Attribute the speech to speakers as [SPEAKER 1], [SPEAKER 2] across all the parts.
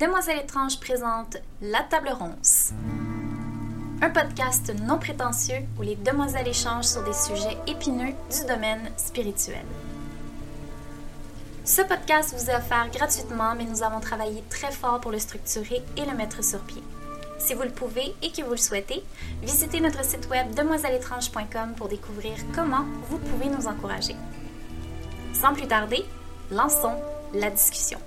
[SPEAKER 1] Demoiselle étrange présente La Table Ronce. Un podcast non prétentieux où les demoiselles échangent sur des sujets épineux du domaine spirituel. Ce podcast vous est offert gratuitement, mais nous avons travaillé très fort pour le structurer et le mettre sur pied. Si vous le pouvez et que vous le souhaitez, visitez notre site web demoiselleétrange.com pour découvrir comment vous pouvez nous encourager. Sans plus tarder, lançons la discussion.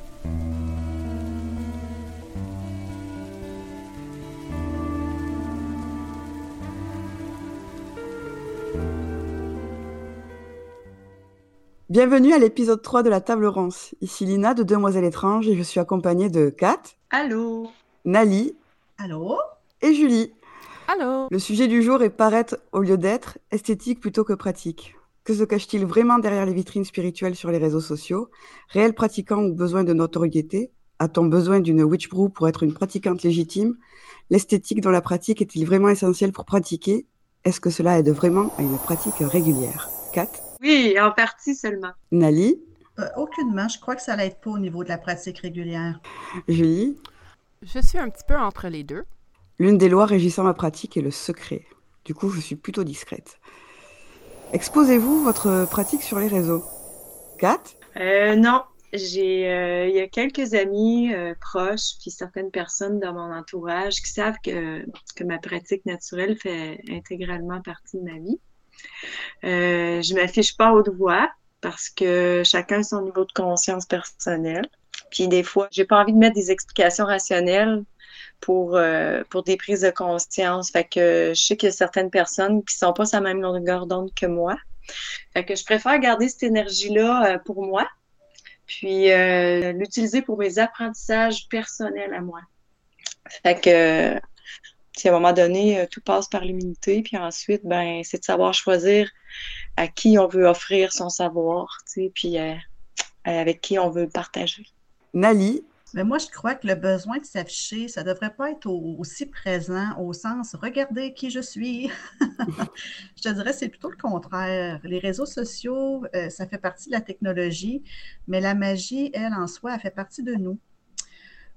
[SPEAKER 2] Bienvenue à l'épisode 3 de la table ronce. Ici Lina de Demoiselles étranges et je suis accompagnée de Kat.
[SPEAKER 3] Allô.
[SPEAKER 2] Nali.
[SPEAKER 4] Allô.
[SPEAKER 2] Et Julie.
[SPEAKER 5] Allô.
[SPEAKER 2] Le sujet du jour est paraître au lieu d'être, esthétique plutôt que pratique. Que se cache-t-il vraiment derrière les vitrines spirituelles sur les réseaux sociaux? Réel pratiquant ou besoin de notoriété? A-t-on besoin d'une witch brew pour être une pratiquante légitime? L'esthétique dans la pratique est-il vraiment essentiel pour pratiquer? Est-ce que cela aide vraiment à une pratique régulière? Kat
[SPEAKER 3] Oui, en partie seulement.
[SPEAKER 2] Nali?
[SPEAKER 4] Euh, aucunement. Je crois que ça l'aide pas au niveau de la pratique régulière.
[SPEAKER 2] Julie?
[SPEAKER 5] Je suis un petit peu entre les deux.
[SPEAKER 2] L'une des lois régissant ma pratique est le secret. Du coup, je suis plutôt discrète. Exposez-vous votre pratique sur les réseaux. Kat?
[SPEAKER 3] Euh, non, j'ai, euh, il y a quelques amis euh, proches, puis certaines personnes dans mon entourage qui savent que, que ma pratique naturelle fait intégralement partie de ma vie. Euh, je m'affiche pas haute voix parce que chacun a son niveau de conscience personnelle. Puis des fois, j'ai pas envie de mettre des explications rationnelles pour, euh, pour des prises de conscience. Fait que je sais qu'il y a certaines personnes qui sont pas sur la même longueur d'onde que moi. Fait que je préfère garder cette énergie-là euh, pour moi, puis euh, l'utiliser pour mes apprentissages personnels à moi. Fait que, si à un moment donné, euh, tout passe par l'humilité, puis ensuite, ben, c'est de savoir choisir à qui on veut offrir son savoir, tu sais, puis euh, avec qui on veut le partager.
[SPEAKER 2] Nali?
[SPEAKER 4] Mais moi, je crois que le besoin de s'afficher, ça devrait pas être au- aussi présent au sens regardez qui je suis. je te dirais, c'est plutôt le contraire. Les réseaux sociaux, euh, ça fait partie de la technologie, mais la magie, elle, en soi, elle fait partie de nous.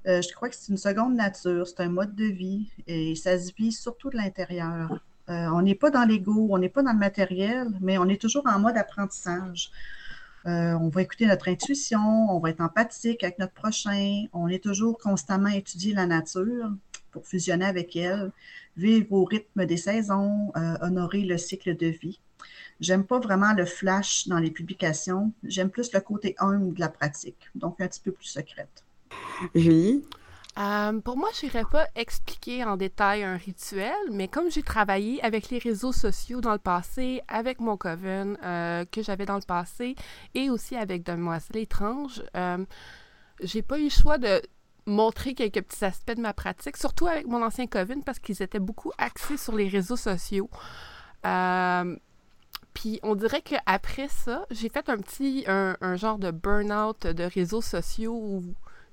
[SPEAKER 4] Euh, je crois que c'est une seconde nature, c'est un mode de vie et ça se vit surtout de l'intérieur. Euh, on n'est pas dans l'ego, on n'est pas dans le matériel, mais on est toujours en mode apprentissage. Euh, on va écouter notre intuition, on va être empathique avec notre prochain, on est toujours constamment étudier la nature pour fusionner avec elle, vivre au rythme des saisons, honorer le cycle de vie. J'aime pas vraiment le flash dans les publications, j'aime plus le côté humble de la pratique, donc un petit peu plus secrète.
[SPEAKER 2] Julie?
[SPEAKER 5] Euh, pour moi, je n'irais pas expliquer en détail un rituel, mais comme j'ai travaillé avec les réseaux sociaux dans le passé, avec mon coven euh, que j'avais dans le passé, et aussi avec Demoiselle étrange, euh, j'ai pas eu le choix de montrer quelques petits aspects de ma pratique, surtout avec mon ancien coven, parce qu'ils étaient beaucoup axés sur les réseaux sociaux. Euh, puis on dirait qu'après ça, j'ai fait un petit, un, un genre de burn-out de réseaux sociaux où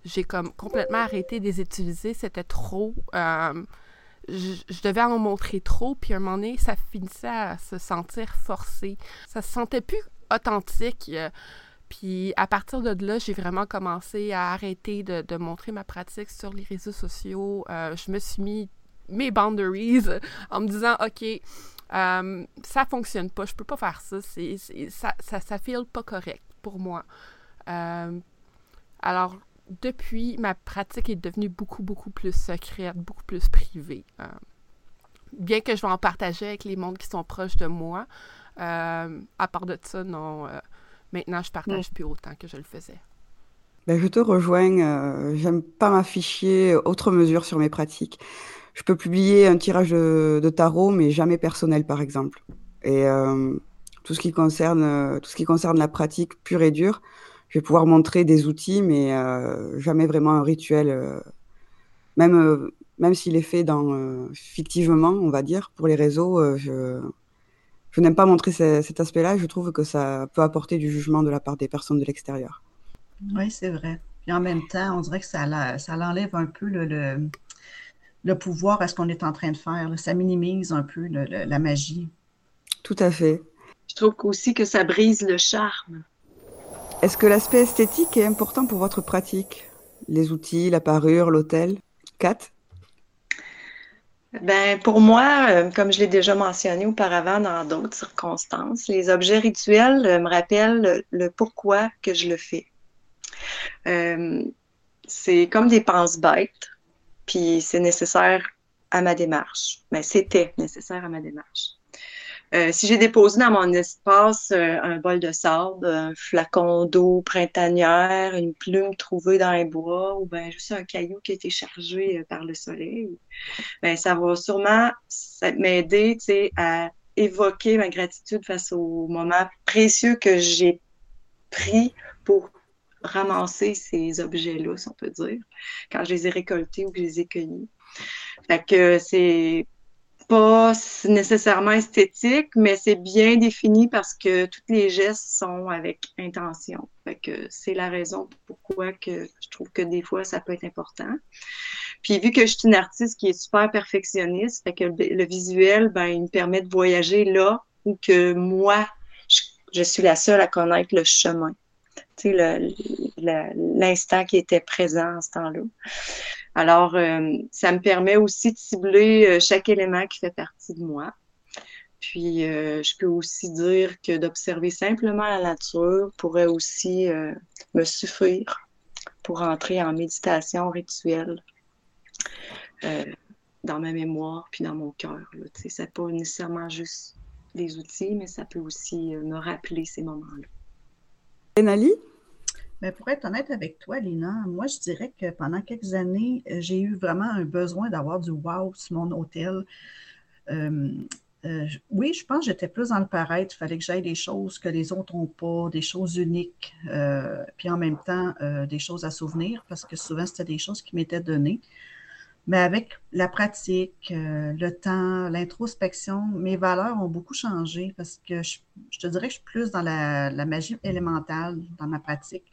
[SPEAKER 5] j'ai comme complètement arrêté de les utiliser. C'était trop. euh, je, devais en montrer trop, puis à un moment donné, ça finissait à se sentir forcé. Ça se sentait plus authentique. euh, puis à partir de là, j'ai vraiment commencé à arrêter de, montrer ma pratique sur les réseaux sociaux. Euh, je me suis mis mes boundaries en me disant, OK, euh, ça fonctionne pas, je peux pas faire ça, ça, ça, ça pas correct pour moi. Alors, depuis, ma pratique est devenue beaucoup, beaucoup plus secrète, beaucoup plus privée. Euh, bien que je vais en partager avec les mondes qui sont proches de moi, euh, à part de ça, non, euh, maintenant, je partage plus autant que je le faisais.
[SPEAKER 2] Ben, je te rejoins. J'aime pas m'afficher autre mesure sur mes pratiques. Je peux publier un tirage de, de tarot, mais jamais personnel, par exemple. Et tout ce qui concerne, tout ce qui concerne la pratique pure et dure, je vais pouvoir montrer des outils, mais euh, jamais vraiment un rituel. euh, même euh, même s'il est fait dans, euh, fictivement, on va dire, pour les réseaux, euh, je, je n'aime pas montrer ce- cet aspect-là. et Je trouve que ça peut apporter du jugement de la part des personnes de l'extérieur.
[SPEAKER 4] Oui, c'est vrai. Puis en même temps, on dirait que ça, la- ça l'enlève un peu le, le, le pouvoir à ce qu'on est en train de faire. là. Ça minimise un peu le- le- la magie.
[SPEAKER 2] Tout à fait.
[SPEAKER 3] Je trouve aussi que ça brise le charme.
[SPEAKER 2] Est-ce que l'aspect esthétique est important pour votre pratique? Les outils, la parure, l'hôtel? Kat?
[SPEAKER 3] Ben, pour moi, euh, comme je l'ai déjà mentionné auparavant dans d'autres circonstances, les objets rituels euh, me rappellent le, pourquoi que je le fais. Euh, c'est comme des penses-bêtes, puis c'est nécessaire à ma démarche. Mais ben, c'était nécessaire à ma démarche. Euh, si j'ai déposé dans mon espace euh, un bol de sable, un flacon d'eau printanière, une plume trouvée dans les bois ou juste un caillou qui a été chargé euh, par le soleil, ben, ça va sûrement m'aider à évoquer ma gratitude face au moment précieux que j'ai pris pour ramasser ces objets-là, si on peut dire, quand je les ai récoltés ou que je les ai cueillis. Fait que c'est pas nécessairement esthétique, mais c'est bien défini parce que tous les gestes sont avec intention. Fait que c'est la raison pourquoi que je trouve que des fois ça peut être important. Puis vu que je suis une artiste qui est super perfectionniste, fait que le, visuel, ben, il me permet de voyager là où que moi, je, suis la seule à connaître le chemin. L'instant qui était présent à ce temps-là. Alors, euh, ça me permet aussi de cibler euh, chaque élément qui fait partie de moi. Puis, euh, je peux aussi dire que d'observer simplement la nature pourrait aussi me suffire pour entrer en méditation rituelle dans ma mémoire puis dans mon cœur. Ça n'est pas nécessairement juste des outils, mais ça peut aussi me rappeler ces moments-là.
[SPEAKER 2] Benali?
[SPEAKER 4] Mais pour être honnête avec toi, Lina, moi, je dirais que pendant quelques années, euh, j'ai eu vraiment un besoin d'avoir du wow sur mon hôtel. Euh, euh, oui, je pense que j'étais plus dans le paraître. Il fallait que j'aille des choses que les autres n'ont pas, des choses uniques, puis en même temps, des choses à souvenir, parce que souvent, c'était des choses qui m'étaient données. Mais avec la pratique, le temps, l'introspection, mes valeurs ont beaucoup changé parce que je, te dirais que je suis plus dans la, magie élémentale dans ma pratique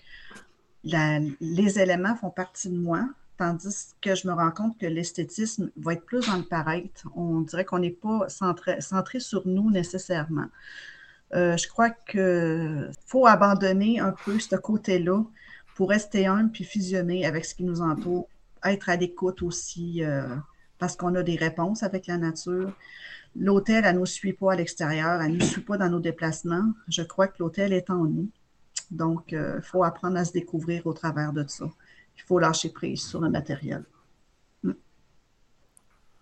[SPEAKER 4] les éléments font partie de moi, tandis que je me rends compte que l'esthétisme va être plus dans le paraître. On dirait qu'on n'est pas centré, sur nous nécessairement. Euh, je crois qu'il faut abandonner un peu ce côté-là pour rester un puis fusionner avec ce qui nous entoure, être à l'écoute aussi euh, parce qu'on a des réponses avec la nature. L'hôtel, elle ne nous suit pas à l'extérieur, elle ne nous suit pas dans nos déplacements. Je crois que l'hôtel est en nous. Donc, il euh, faut apprendre à se découvrir au travers de ça. Il faut lâcher prise sur le matériel.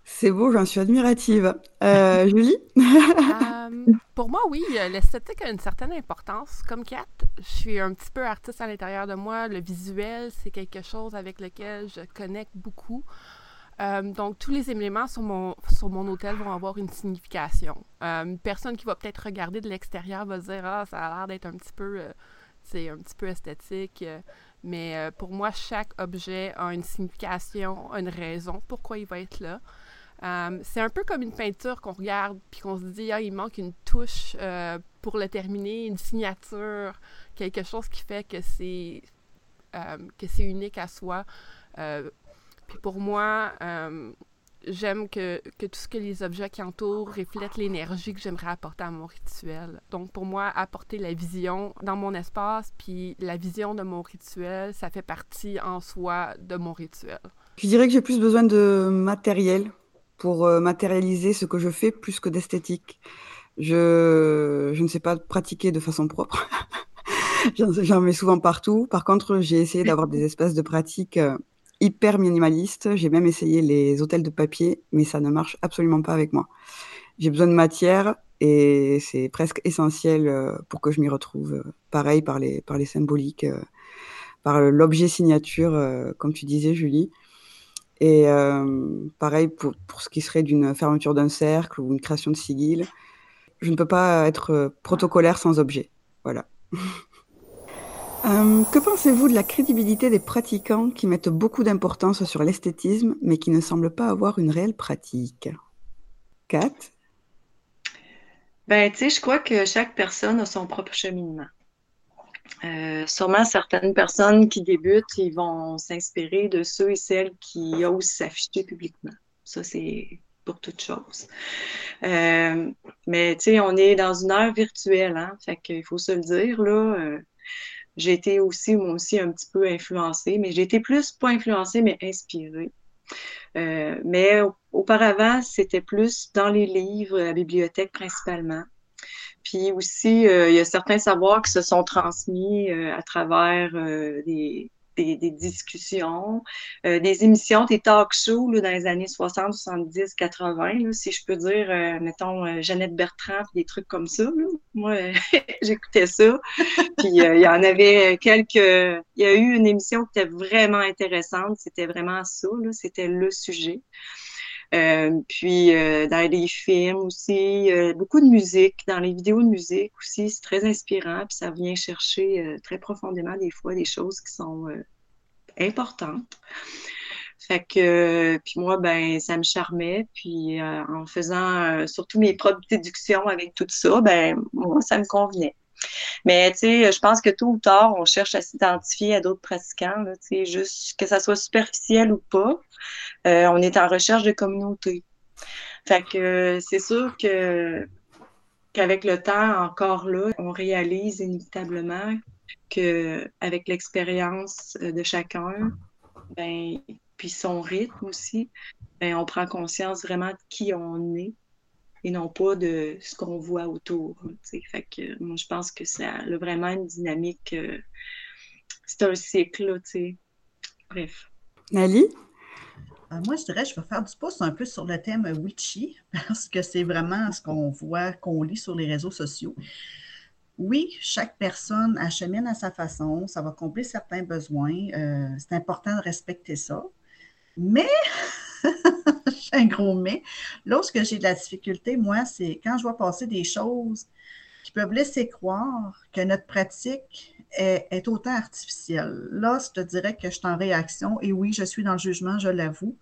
[SPEAKER 2] C'est beau, j'en suis admirative. Euh, Julie?
[SPEAKER 5] Euh, pour moi, oui, l'esthétique a une certaine importance. Comme Kat, je suis un petit peu artiste à l'intérieur de moi. Le visuel, c'est quelque chose avec lequel je connecte beaucoup. donc, tous les éléments sur mon, sur mon hôtel vont avoir une signification. une personne qui va peut-être regarder de l'extérieur va dire Ah, ça a l'air d'être un petit peu c'est un petit peu esthétique. Euh, mais euh, pour moi, chaque objet a une signification, une raison pourquoi il va être là. Euh, c'est un peu comme une peinture qu'on regarde puis qu'on se dit ah il manque une touche pour le terminer, une signature, quelque chose qui fait que c'est que c'est unique à soi. puis pour moi, j'aime que, que, tout ce que les objets qui entourent reflètent l'énergie que j'aimerais apporter à mon rituel. Donc, pour moi, apporter la vision dans mon espace, puis la vision de mon rituel, ça fait partie en soi de mon rituel.
[SPEAKER 2] Je dirais que j'ai plus besoin de matériel pour euh, matérialiser ce que je fais plus que d'esthétique. Je, ne sais pas pratiquer de façon propre. J'en mets souvent partout. Par contre, j'ai essayé d'avoir des espaces de pratique euh, hyper minimaliste. J'ai même essayé les hôtels de papier, mais ça ne marche absolument pas avec moi. J'ai besoin de matière et c'est presque essentiel euh, pour que je m'y retrouve. Pareil par les, symboliques, par l'objet signature, comme tu disais, Julie. Et pareil pour, pour, ce qui serait d'une fermeture d'un cercle ou une création de sigil. Je ne peux pas être protocolaire sans objet. Voilà. Euh, que pensez-vous de la crédibilité des pratiquants qui mettent beaucoup d'importance sur l'esthétisme, mais qui ne semblent pas avoir une réelle pratique? Kat?
[SPEAKER 3] Ben, je crois que chaque personne a son propre cheminement. Euh, sûrement certaines personnes qui débutent, ils vont s'inspirer de ceux et celles qui osent s'afficher publiquement. Ça, c'est pour toute chose. Euh, mais tu sais, on est dans une ère virtuelle, hein? Fait qu'il faut se le dire, là j'ai été aussi, moi aussi, un petit peu influencée, mais j'ai été plus, pas influencée, mais inspirée. Euh, mais auparavant, c'était plus dans les livres, la bibliothèque principalement. Puis aussi, euh, il y a certains savoirs qui se sont transmis euh, à travers des, des, discussions, euh, des émissions, des talk shows dans les années 60, 70, 80, si je peux dire, euh, mettons, euh, Jeannette Bertrand, des trucs comme ça. Moi, j'écoutais ça. Puis il y en avait quelques. Il y a eu une émission qui était vraiment intéressante. C'était vraiment ça, c'était le sujet. Puis dans les films aussi, beaucoup de musique, dans les vidéos de musique aussi, c'est très inspirant, puis ça vient chercher très profondément des fois des choses qui sont importante. Fait que, puis moi, ben, ça me charmait. Puis euh, en faisant euh, surtout mes propres déductions avec tout ça, ben, moi, ça me convenait. Mais tu sais, je pense que tôt ou tard, on cherche à s'identifier à d'autres pratiquants, tu sais, juste que ça soit superficiel ou pas. Euh, on est en recherche de communauté. Fait que c'est sûr que qu'avec le temps, encore là, on réalise inévitablement que avec l'expérience euh, de chacun, ben, puis son rythme aussi, ben, on prend conscience vraiment de qui on est et non pas de ce qu'on voit autour. Fait que moi, je pense que ça a vraiment une dynamique. Euh, c'est un cycle, là, sais. Bref.
[SPEAKER 2] Nali?
[SPEAKER 4] Euh, moi, je dirais, je vais faire du pouce un peu sur le thème witchy, parce que c'est vraiment ce qu'on voit, qu'on lit sur les réseaux sociaux oui, chaque personne achemine à sa façon, ça va combler certains besoins. Euh, c'est important de respecter ça. Mais, un gros mais, lorsque j'ai de la difficulté, moi, c'est quand je vois passer des choses qui peuvent laisser croire que notre pratique est, autant artificielle. Là, je te dirais que je suis en réaction et oui, je suis dans le jugement, je l'avoue.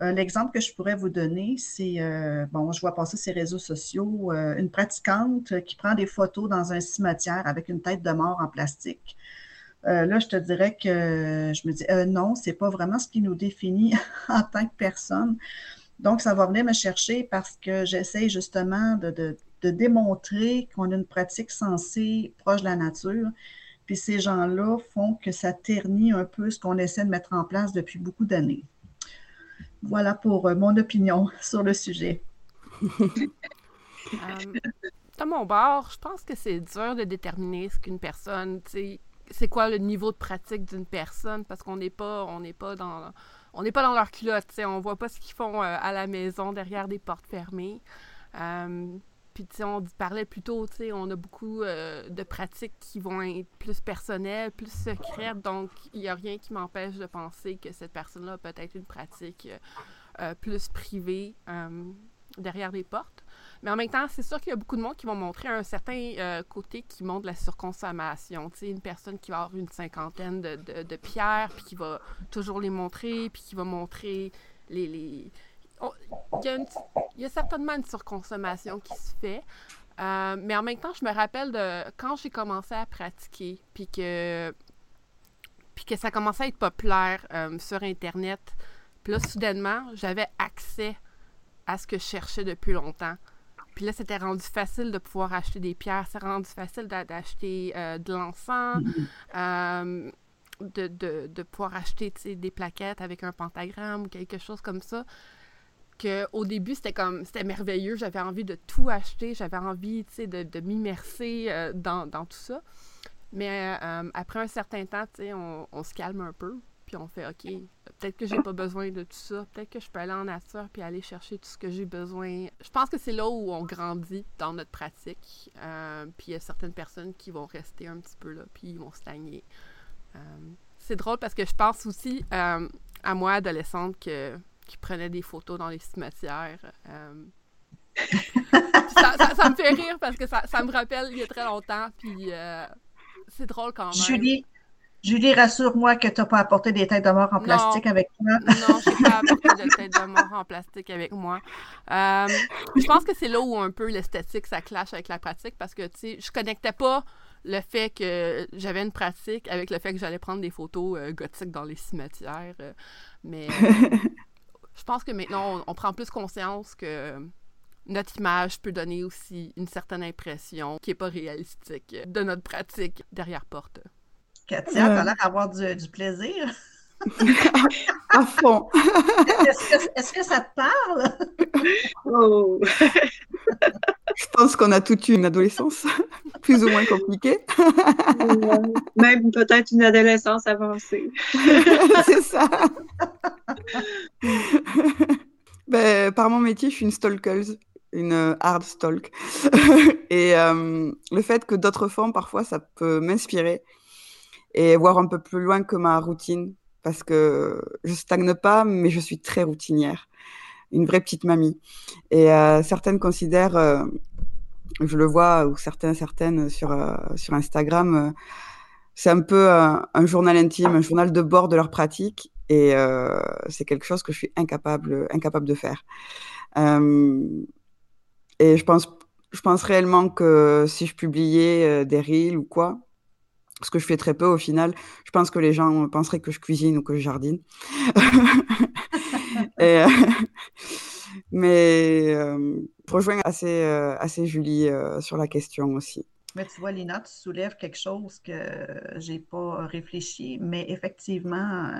[SPEAKER 4] L'exemple que je pourrais vous donner, c'est, euh, bon, je vois passer ces réseaux sociaux, euh, une pratiquante qui prend des photos dans un cimetière avec une tête de mort en plastique. Euh, là, je te dirais que je me dis, non, c'est pas vraiment ce qui nous définit en tant que personne. Donc, ça va venir me chercher parce que j'essaie justement de, de démontrer qu'on a une pratique sensée proche de la nature. Puis ces gens-là font que ça ternit un peu ce qu'on essaie de mettre en place depuis beaucoup d'années. Voilà pour euh, mon opinion sur le sujet.
[SPEAKER 5] Euh, dans mon bord, je pense que c'est dur de déterminer ce qu'une personne, c'est quoi le niveau de pratique d'une personne? Parce qu'on n'est pas, on n'est pas dans, on n'est pas dans leur culotte, on voit pas ce qu'ils font euh, à la maison derrière des portes fermées. Puis, tu sais, on parlait plus tôt, tu sais, on a beaucoup euh, de pratiques qui vont être plus personnelles, plus secrètes. Donc, il n'y a rien qui m'empêche de penser que cette personne-là a peut-être une pratique euh, euh, plus privée derrière des portes. Mais en même temps, c'est sûr qu'il y a beaucoup de monde qui vont montrer un certain côté qui montre la surconsommation. Tu sais, une personne qui va avoir une cinquantaine de, de pierres, puis qui va toujours les montrer, puis qui va montrer les, les Oh, il, y a certainement une surconsommation qui se fait. Euh, mais en même temps, je me rappelle de quand j'ai commencé à pratiquer, puis que, puis que ça commençait à être populaire euh, sur Internet. Puis là, soudainement, j'avais accès à ce que je cherchais depuis longtemps. Puis là, c'était rendu facile de pouvoir acheter des pierres, c'est rendu facile d'acheter euh, de l'encens, de, de, de, pouvoir acheter des plaquettes avec un pentagramme ou quelque chose comme ça. Au début, c'était comme c'était merveilleux, j'avais envie de tout acheter, j'avais envie, de, de m'immerser euh, dans, tout ça. Mais euh, après un certain temps, on, on se calme un peu, puis on fait OK, peut-être que j'ai pas besoin de tout ça, peut-être que je peux aller en nature puis aller chercher tout ce que j'ai besoin. Je pense que c'est là où on grandit dans notre pratique. Euh, puis il y a certaines personnes qui vont rester un petit peu là, puis ils vont stagner. c'est drôle parce que je pense aussi à moi, adolescente, que qui prenaient des photos dans les cimetières. Euh. ça, me fait rire parce que ça, me rappelle il y a très longtemps, puis euh, c'est drôle quand même.
[SPEAKER 4] Julie, Julie, rassure-moi que tu n'as pas apporté des têtes de mort en plastique avec toi.
[SPEAKER 5] non, je n'ai pas apporté de têtes de mort en plastique avec moi. Euh, je pense que c'est là où un peu l'esthétique, ça clash avec la pratique parce que, tu sais, je connectais pas le fait que j'avais une pratique avec le fait que j'allais prendre des photos gothiques dans les cimetières. mais je pense que maintenant, on, prend plus conscience que notre image peut donner aussi une certaine impression qui n'est pas réalistique de notre pratique derrière porte.
[SPEAKER 4] Katia, tu as l'air d'avoir du, du plaisir.
[SPEAKER 2] à fond.
[SPEAKER 4] Est-ce que, ça te parle?
[SPEAKER 3] Oh.
[SPEAKER 2] Je pense qu'on a toute une adolescence plus ou moins compliquée.
[SPEAKER 3] Même peut-être une adolescence avancée.
[SPEAKER 2] C'est ça. ben, par mon métier, je suis une stalkeuse, une hard stalk. Et euh, le fait que d'autres formes, parfois, ça peut m'inspirer et voir un peu plus loin que ma routine parce que je stagne pas, mais je suis très routinière, une vraie petite mamie. Et euh, certaines considèrent, euh, je le vois, ou certains, certaines sur, euh, sur Instagram, c'est un peu un, journal intime, un journal de bord de leur pratique. Et c'est quelque chose que je suis incapable, incapable de faire. et je pense, je pense réellement que si je publiais des reels ou quoi, ce que je fais très peu au final. Je pense que les gens penseraient que je cuisine ou que je jardine. Et, euh, mais euh, je rejoins assez, euh, assez Julie euh, sur la question aussi.
[SPEAKER 4] Mais tu vois, Lina, tu soulèves quelque chose que j'ai pas réfléchi, mais effectivement,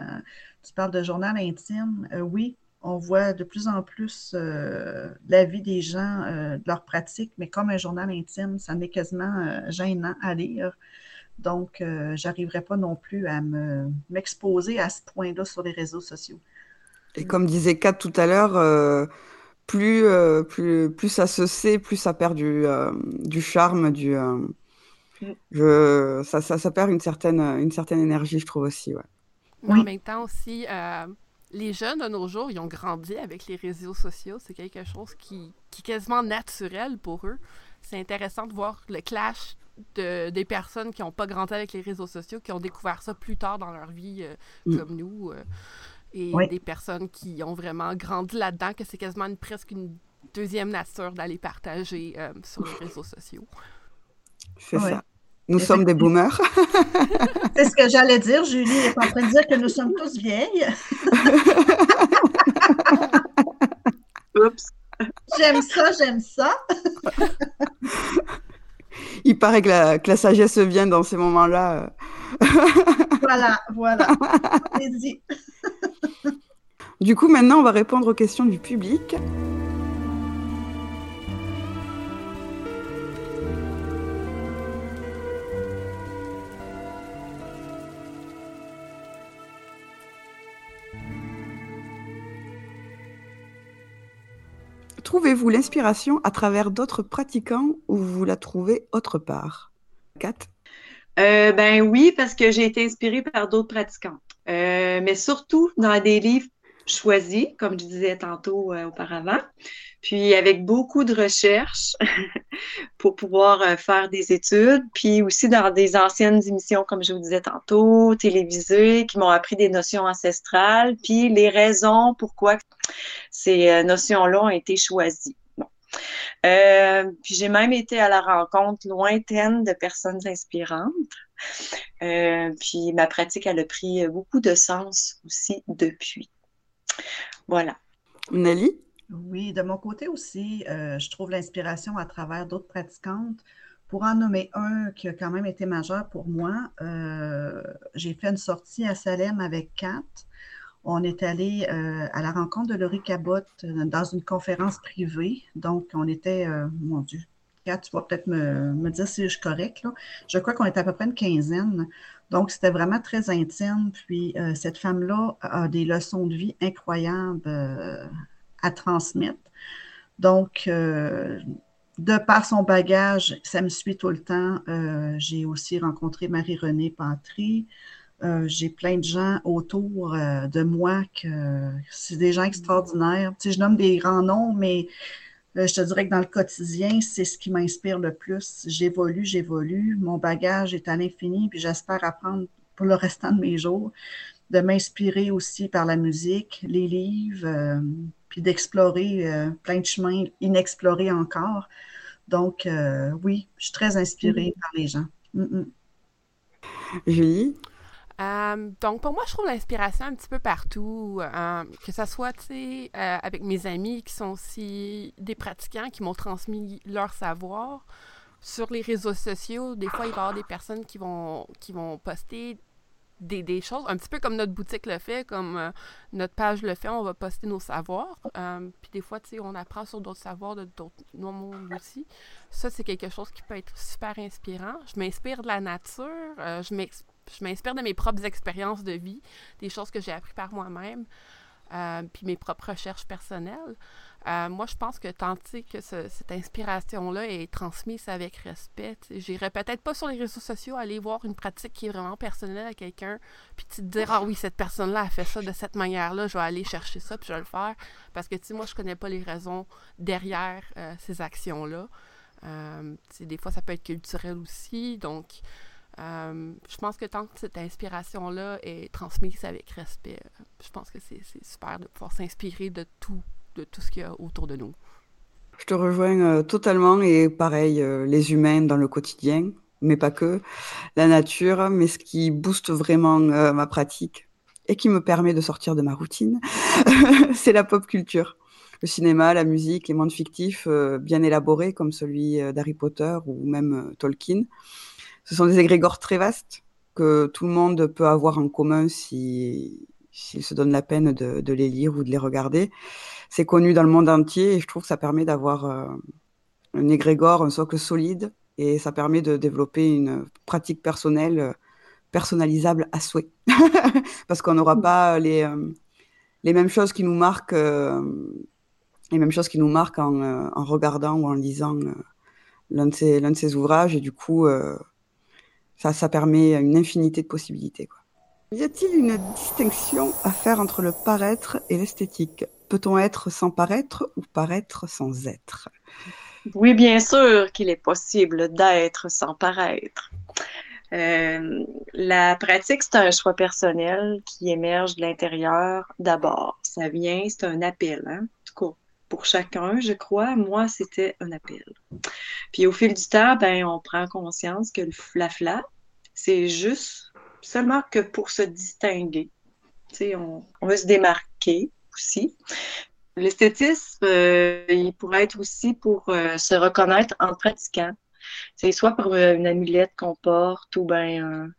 [SPEAKER 4] tu parles de journal intime. Oui, on voit de plus en plus la vie des gens, de leur pratique, mais comme un journal intime, ça n'est quasiment gênant à lire. Donc, euh, j'arriverai pas non plus à m'exposer à ce point-là sur les réseaux sociaux.
[SPEAKER 2] Et comme disait Kat tout à l'heure, euh, plus, euh, plus, plus ça se sait, plus ça perd du, euh, du charme, du, euh,
[SPEAKER 3] Mm.
[SPEAKER 2] je, ça, ça, ça perd une certaine, une certaine énergie, je trouve aussi. Ouais.
[SPEAKER 5] Mais
[SPEAKER 4] Oui.
[SPEAKER 5] en même temps aussi, euh, les jeunes de nos jours, ils ont grandi avec les réseaux sociaux. C'est quelque chose qui, qui est quasiment naturel pour eux. C'est intéressant de voir le clash de, des personnes qui n'ont pas grandi avec les réseaux sociaux, qui ont découvert ça plus tard dans leur vie, euh,
[SPEAKER 2] Mm.
[SPEAKER 5] comme nous, euh, et
[SPEAKER 4] Oui.
[SPEAKER 5] des personnes qui ont vraiment grandi là-dedans, que c'est quasiment une- presque une deuxième nature d'aller partager euh, sur les réseaux sociaux.
[SPEAKER 2] C'est
[SPEAKER 4] Ouais.
[SPEAKER 2] ça. Nous sommes des boomers.
[SPEAKER 4] C'est ce que j'allais dire. Julie est en train de dire que nous sommes tous vieilles.
[SPEAKER 3] Oups.
[SPEAKER 4] J'aime ça, j'aime ça.
[SPEAKER 2] Il paraît que la, que la sagesse vient dans ces moments-là.
[SPEAKER 4] Voilà, voilà. Allez-y.
[SPEAKER 2] Du coup, maintenant, on va répondre aux questions du public. Trouvez-vous l'inspiration à travers d'autres pratiquants ou vous la trouvez autre part? Kat?
[SPEAKER 3] Euh, ben oui, parce que j'ai été inspirée par d'autres pratiquantes. Euh, mais surtout dans des livres choisis, comme je disais tantôt euh, auparavant, puis avec beaucoup de recherches pour pouvoir euh, faire des études, puis aussi dans des anciennes émissions, comme je vous disais tantôt, télévisées, qui m'ont appris des notions ancestrales, puis les raisons pourquoi ces euh, notions-là ont été choisies. Euh, puis j'ai même été à la rencontre lointaine de personnes inspirantes. Puis ma pratique, elle a pris beaucoup de sens aussi depuis. Voilà.
[SPEAKER 2] Nelly?
[SPEAKER 4] Oui, de mon côté aussi, euh, je trouve l'inspiration à travers d'autres pratiquantes. Pour en nommer un qui a quand même été majeur pour moi, euh, j'ai fait une sortie à Salem avec Kat. On est allé euh, à la rencontre de Laurie Cabot dans une conférence privée. Donc, on était, mon Dieu, Kat, tu vas peut-être me, me dire si je suis correcte. Je crois qu'on était à peu près une quinzaine. Donc, c'était vraiment très intime. Puis, cette femme-là a des leçons de vie incroyables à transmettre. Donc, euh, de par son bagage, ça me suit tout le temps. Euh, j'ai aussi rencontré Marie-Renée Patry. Euh, j'ai plein de gens autour de moi que c'est des gens extraordinaires. Tu sais, je nomme des grands noms, mais je te dirais que dans le quotidien, c'est ce qui m'inspire le plus. J'évolue, j'évolue. Mon bagage est à l'infini, puis j'espère apprendre pour le restant de mes jours, de m'inspirer aussi par la musique, les livres, euh, puis d'explorer euh, plein de chemins inexplorés encore. Donc, euh, oui, je suis très inspirée par les gens. Mm -mm.
[SPEAKER 2] Julie?
[SPEAKER 5] Euh, donc, pour moi, je trouve l'inspiration un petit peu partout, euh, que ce soit, tu sais, euh, avec mes amis qui sont aussi des pratiquants, qui m'ont transmis leur savoir, sur les réseaux sociaux, des fois, il va y avoir des personnes qui vont, qui vont poster des, choses, un petit peu comme notre boutique le fait, comme euh, notre page le fait, on va poster nos savoirs. Euh, puis des fois, tu sais, on apprend sur d'autres savoirs de d'autres mondes aussi. Ça, c'est quelque chose qui peut être super inspirant. Je m'inspire de la nature, euh, je m'inspire de mes propres expériences de vie, des choses que j'ai appris par moi-même, puis mes propres recherches personnelles. Euh, moi, je pense que tant que cette inspiration-là est transmise avec respect, j'irais peut-être pas sur les réseaux sociaux aller voir une pratique qui est vraiment personnelle à quelqu'un, puis te dire ah oui cette personne-là a fait ça de cette manière-là, je vais aller chercher ça puis je vais le faire. Parce que tu moi je connais pas les raisons derrière euh, ces actions-là. Euh, des fois ça peut être culturel aussi, donc je pense que tant que cette inspiration-là est transmise avec respect, je pense que c'est super de pouvoir s'inspirer de tout tout ce qu'il y a autour de nous.
[SPEAKER 2] Je te rejoins euh, totalement et pareil, euh, les humains dans le quotidien, mais pas que, la nature, mais ce qui booste vraiment euh, ma pratique et qui me permet de sortir de ma routine, c'est la pop culture. Le cinéma, la musique, les mondes fictifs bien élaborés comme celui d'Harry Potter ou même Tolkien. Ce sont des égrégores très vastes que tout le monde peut avoir en commun s'il se donne la peine de, les lire ou de les regarder c'est connu dans le monde entier et je trouve que ça permet d'avoir euh, un égrégore, un socle solide et ça permet de développer une pratique personnelle euh, personnalisable à souhait. Parce qu'on n'aura pas les, euh, les mêmes choses qui nous marquent, les mêmes choses qui nous marquent en, en regardant ou en lisant l'un de, ces, de ces ouvrages et du coup, ça, ça permet une infinité de possibilités. Quoi. Y a-t-il une distinction à faire entre le paraître et l'esthétique? Peut-on être sans paraître ou paraître sans être?
[SPEAKER 3] Oui, bien sûr qu'il est possible d'être sans paraître. Euh, la pratique, c'est un choix personnel qui émerge de l'intérieur d'abord. Ça vient, c'est un appel, hein? pour chacun, je crois. Moi, c'était un appel. Puis au fil du temps, ben, on prend conscience que le flafla, c'est juste seulement que pour se distinguer. On veut se démarquer aussi. L'esthétisme, euh, il pourrait être aussi pour euh, se reconnaître en pratiquant. C'est soit par euh, une amulette qu'on porte ou ben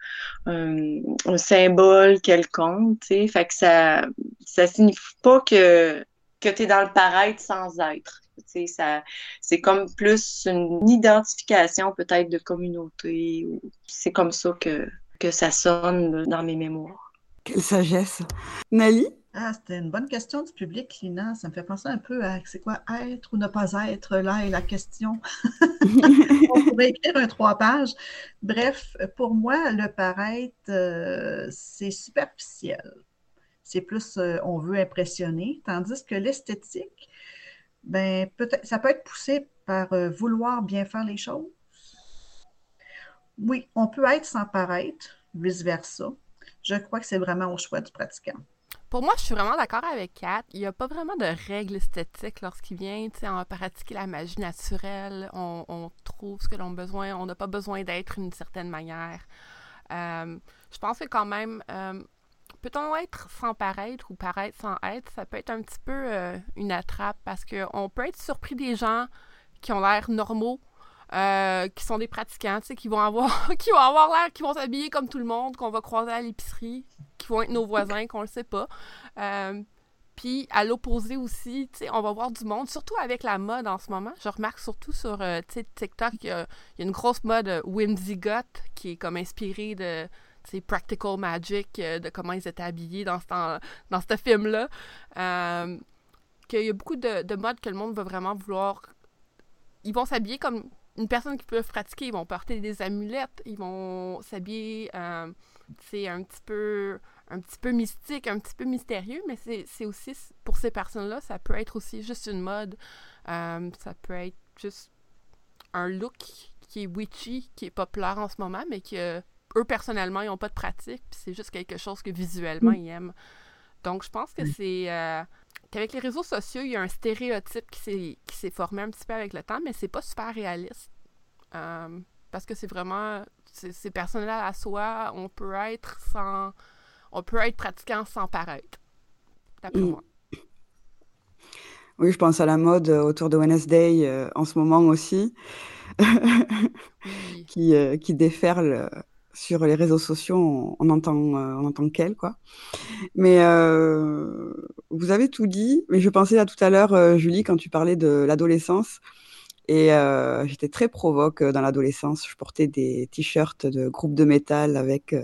[SPEAKER 3] un, symbole quelconque, tu Fait que ça, ça signifie pas que, que tu es dans le paraître sans être. C'est comme plus une identification peut-être de communauté. C'est comme ça que, que ça sonne dans mes mémoires.
[SPEAKER 2] Quelle sagesse. Nali
[SPEAKER 4] ah, c'était une bonne question du public, Lina. Ça me fait penser un peu à c'est quoi être ou ne pas être, là, et la question. On pourrait écrire un trois pages. Bref, pour moi, le paraître, euh, c'est superficiel. C'est plus, euh, on veut impressionner, tandis que l'esthétique, ben, peut-être, ça peut être poussé par euh, vouloir bien faire les choses. Oui, on peut être sans paraître, vice-versa. Je crois que c'est vraiment au choix du pratiquant.
[SPEAKER 5] Pour moi, je suis vraiment d'accord avec Kat. Il n'y a pas vraiment de règles esthétiques lorsqu'il vient. On va pratiquer la magie naturelle, on, trouve ce que l'on a besoin, on n'a pas besoin d'être d'une certaine manière. Euh, je pense que quand même, euh, peut-on être sans paraître ou paraître sans être, ça peut être un petit peu euh, une attrape parce qu'on peut être surpris des gens qui ont l'air normaux, qui sont des pratiquants, qui vont avoir qui vont avoir l'air, qui vont s'habiller comme tout le monde, qu'on va croiser à l'épicerie, qui vont être nos voisins, qu'on le sait pas. Euh, puis à l'opposé aussi, on va voir du monde, surtout avec la mode en ce moment. Je remarque surtout sur euh, TikTok, il y, a, une grosse mode euh, Whimsy Got qui est comme inspirée de Practical Magic, de comment ils étaient habillés dans ce, dans ce film-là. qu'il y a beaucoup de, de modes que le monde va vraiment vouloir. Ils vont s'habiller comme une personne qui peut pratiquer. Ils vont porter des amulettes, ils vont s'habiller c'est un petit peu un petit peu mystique, un petit peu mystérieux, mais c'est aussi, pour ces personnes-là, ça peut être aussi juste une mode. Euh, ça peut être juste un look qui est witchy, qui est populaire en ce moment, mais que eux, personnellement, ils n'ont pas de pratique, puis c'est juste quelque chose que visuellement, ils aiment. Donc, je pense que c'est... Euh, qu'avec les réseaux sociaux, il y a un stéréotype qui s'est formé un petit peu avec le temps, mais c'est pas super réaliste. Euh, parce que c'est vraiment c'est personnel à soi. On peut être sans. On peut être pratiquant sans paraître. D'après mm. moi.
[SPEAKER 2] Oui, je pense à la mode euh, autour de Wednesday euh, en ce moment aussi. qui, qui déferle sur les réseaux sociaux, on, entend, on entend qu'elle, quoi. Mais vous avez tout dit. Mais je pensais à tout à l'heure, Julie, quand tu parlais de l'adolescence. Et j'étais très provoque dans l'adolescence. Je portais des t-shirts de groupe de métal avec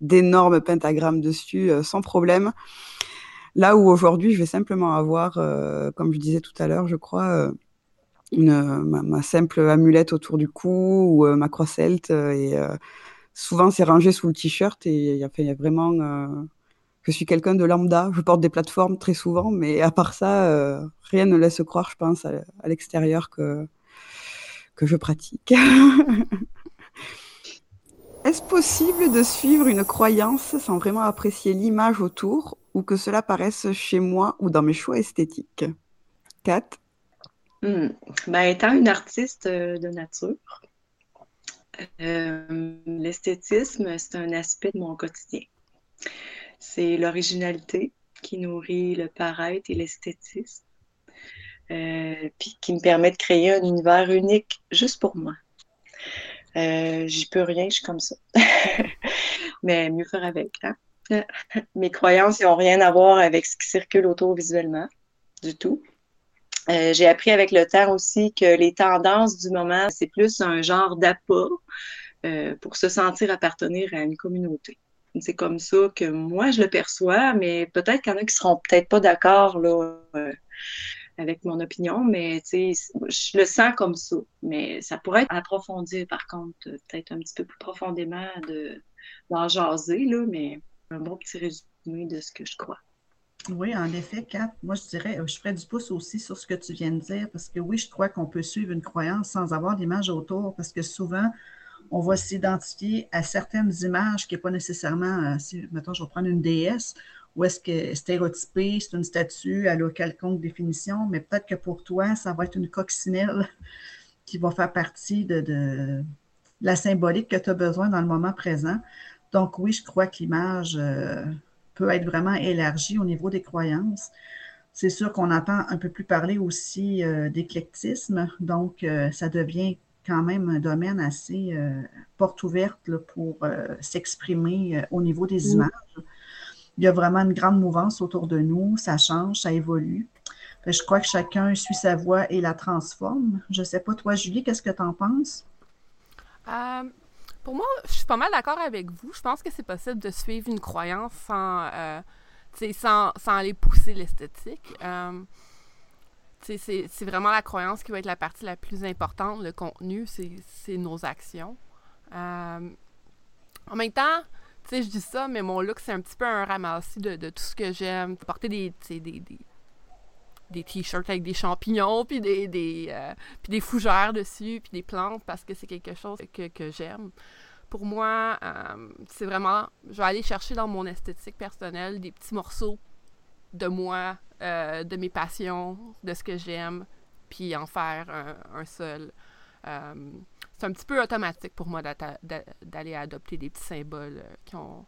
[SPEAKER 2] d'énormes pentagrammes dessus, sans problème. Là où aujourd'hui, je vais simplement avoir, comme je disais tout à l'heure, je crois, une, ma, simple amulette autour du cou ou ma croix celte. et souvent, c'est rangé sous le t-shirt. Et il y, a vraiment. je suis quelqu'un de lambda. Je porte des plateformes très souvent, mais à part ça, rien ne laisse croire, je pense, à, l'extérieur que, que je pratique. Est-ce possible de suivre une croyance sans vraiment apprécier l'image autour ou que cela paraisse chez moi ou dans mes choix esthétiques? Kat?
[SPEAKER 3] Hmm. ben, Étant une artiste euh, de nature, euh, l'esthétisme, c'est un aspect de mon quotidien. C'est l'originalité qui nourrit le paraître et l'esthétisme, euh, puis qui me permet de créer un univers unique juste pour moi. Euh, j'y peux rien, je suis comme ça. Mais mieux faire avec. Hein? Mes croyances n'ont rien à voir avec ce qui circule autour visuellement, du tout. Euh, j'ai appris avec le temps aussi que les tendances du moment, c'est plus un genre d'appât euh, pour se sentir appartenir à une communauté. C'est comme ça que moi, je le perçois, mais peut-être qu'il y en a qui seront peut-être pas d'accord là, avec mon opinion, mais je le sens comme ça. Mais ça pourrait être approfondi, par contre, peut-être un petit peu plus profondément de, d'en jaser, là, mais un bon petit résumé de ce que je crois.
[SPEAKER 4] Oui, en effet, Kat, moi je dirais, je ferais du pouce aussi sur ce que tu viens de dire, parce que oui, je crois qu'on peut suivre une croyance sans avoir d'image autour, parce que souvent, on va s'identifier à certaines images qui n'est pas nécessairement, euh, si, mettons, je vais prendre une déesse, ou est-ce que stéréotypé, c'est une statue, elle a quelconque définition, mais peut-être que pour toi, ça va être une coccinelle qui va faire partie de, la symbolique que tu as besoin dans le moment présent. Donc oui, je crois que l'image euh, peut être vraiment élargie au niveau des croyances. C'est sûr qu'on entend un peu plus parler aussi euh, d'éclectisme, donc euh, ça devient quand même un domaine assez porte ouverte pour s'exprimer au niveau des images il y a vraiment une grande mouvance autour de nous, ça change, ça évolue. Je crois que chacun suit sa voie et la transforme. Je ne sais pas, toi, Julie, qu'est-ce que tu en penses?
[SPEAKER 5] Euh, pour moi, je suis pas mal d'accord avec vous. Je pense que c'est possible de suivre une croyance sans, euh, sans, sans, aller pousser l'esthétique. Euh, c'est vraiment la croyance qui va être la partie la plus importante. Le contenu, c'est nos actions. en même temps, je dis ça, mais mon look, c'est un petit peu un ramassis de, tout ce que j'aime. Porter des, des, des, t-shirts avec des champignons, puis des, des, euh, puis des fougères dessus, puis des plantes, parce que c'est quelque chose que, que j'aime. Pour moi, euh, c'est vraiment, je vais aller chercher dans mon esthétique personnelle des petits morceaux de moi, euh, de mes passions, de ce que j'aime, puis en faire un, un seul c'est un petit peu automatique pour moi d'aller adopter des petits symboles qui ont,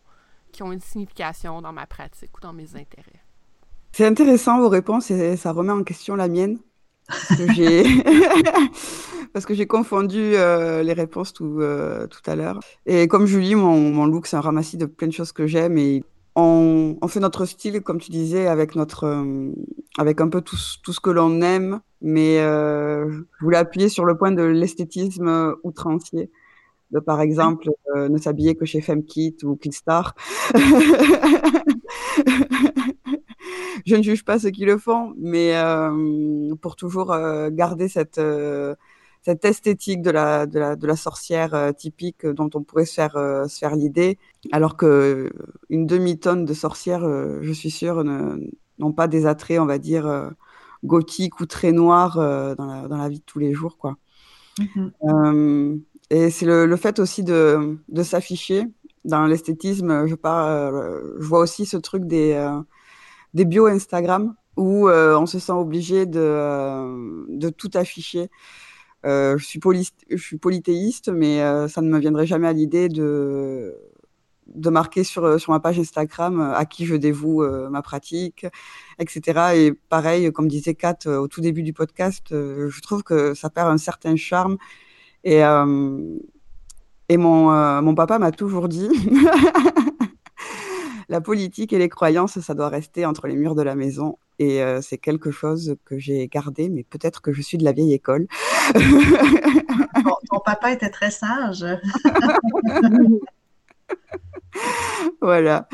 [SPEAKER 5] qui ont une signification dans ma pratique ou dans mes intérêts.
[SPEAKER 2] C'est intéressant vos réponses et ça remet en question la mienne. Parce que j'ai confondu euh, les réponses tout, euh, tout à l'heure. Et comme Julie, mon, mon look, c'est un ramassis de plein de choses que j'aime et on, fait notre style, comme tu disais, avec notre, euh, avec un peu tout, tout ce que l'on aime, mais je voulais appuyer sur le point de l'esthétisme outrancier. De, par exemple, ne s'habiller que chez FemKit ou Kickstar. je ne juge pas ceux qui le font, mais pour toujours garder cette cette esthétique de la, de la, de la sorcière euh, typique dont on pourrait se faire, euh, se faire l'idée, alors que euh, une demi-tonne de sorcières, je suis sûre, n'ont pas des attraits, on va dire, gothiques ou très noirs dans, la, dans la vie de tous les jours. Quoi. Mm-hmm. et c'est le, le, fait aussi de, de s'afficher dans l'esthétisme. Je, je vois aussi ce truc des, des bio Instagram où on se sent obligé de, de tout afficher. Euh, je, suis polythéiste, mais euh, ça ne me viendrait jamais à l'idée de, marquer sur, euh, ma page Instagram à qui je dévoue ma pratique, etc. Et pareil, comme disait Kat au tout début du podcast, je trouve que ça perd un certain charme Et, mon papa m'a toujours dit la politique et les croyances, ça doit rester entre les murs de la maison. Et c'est quelque chose que j'ai gardé, mais peut-être que je suis de la vieille école.
[SPEAKER 4] ton, papa était très sage.
[SPEAKER 2] voilà.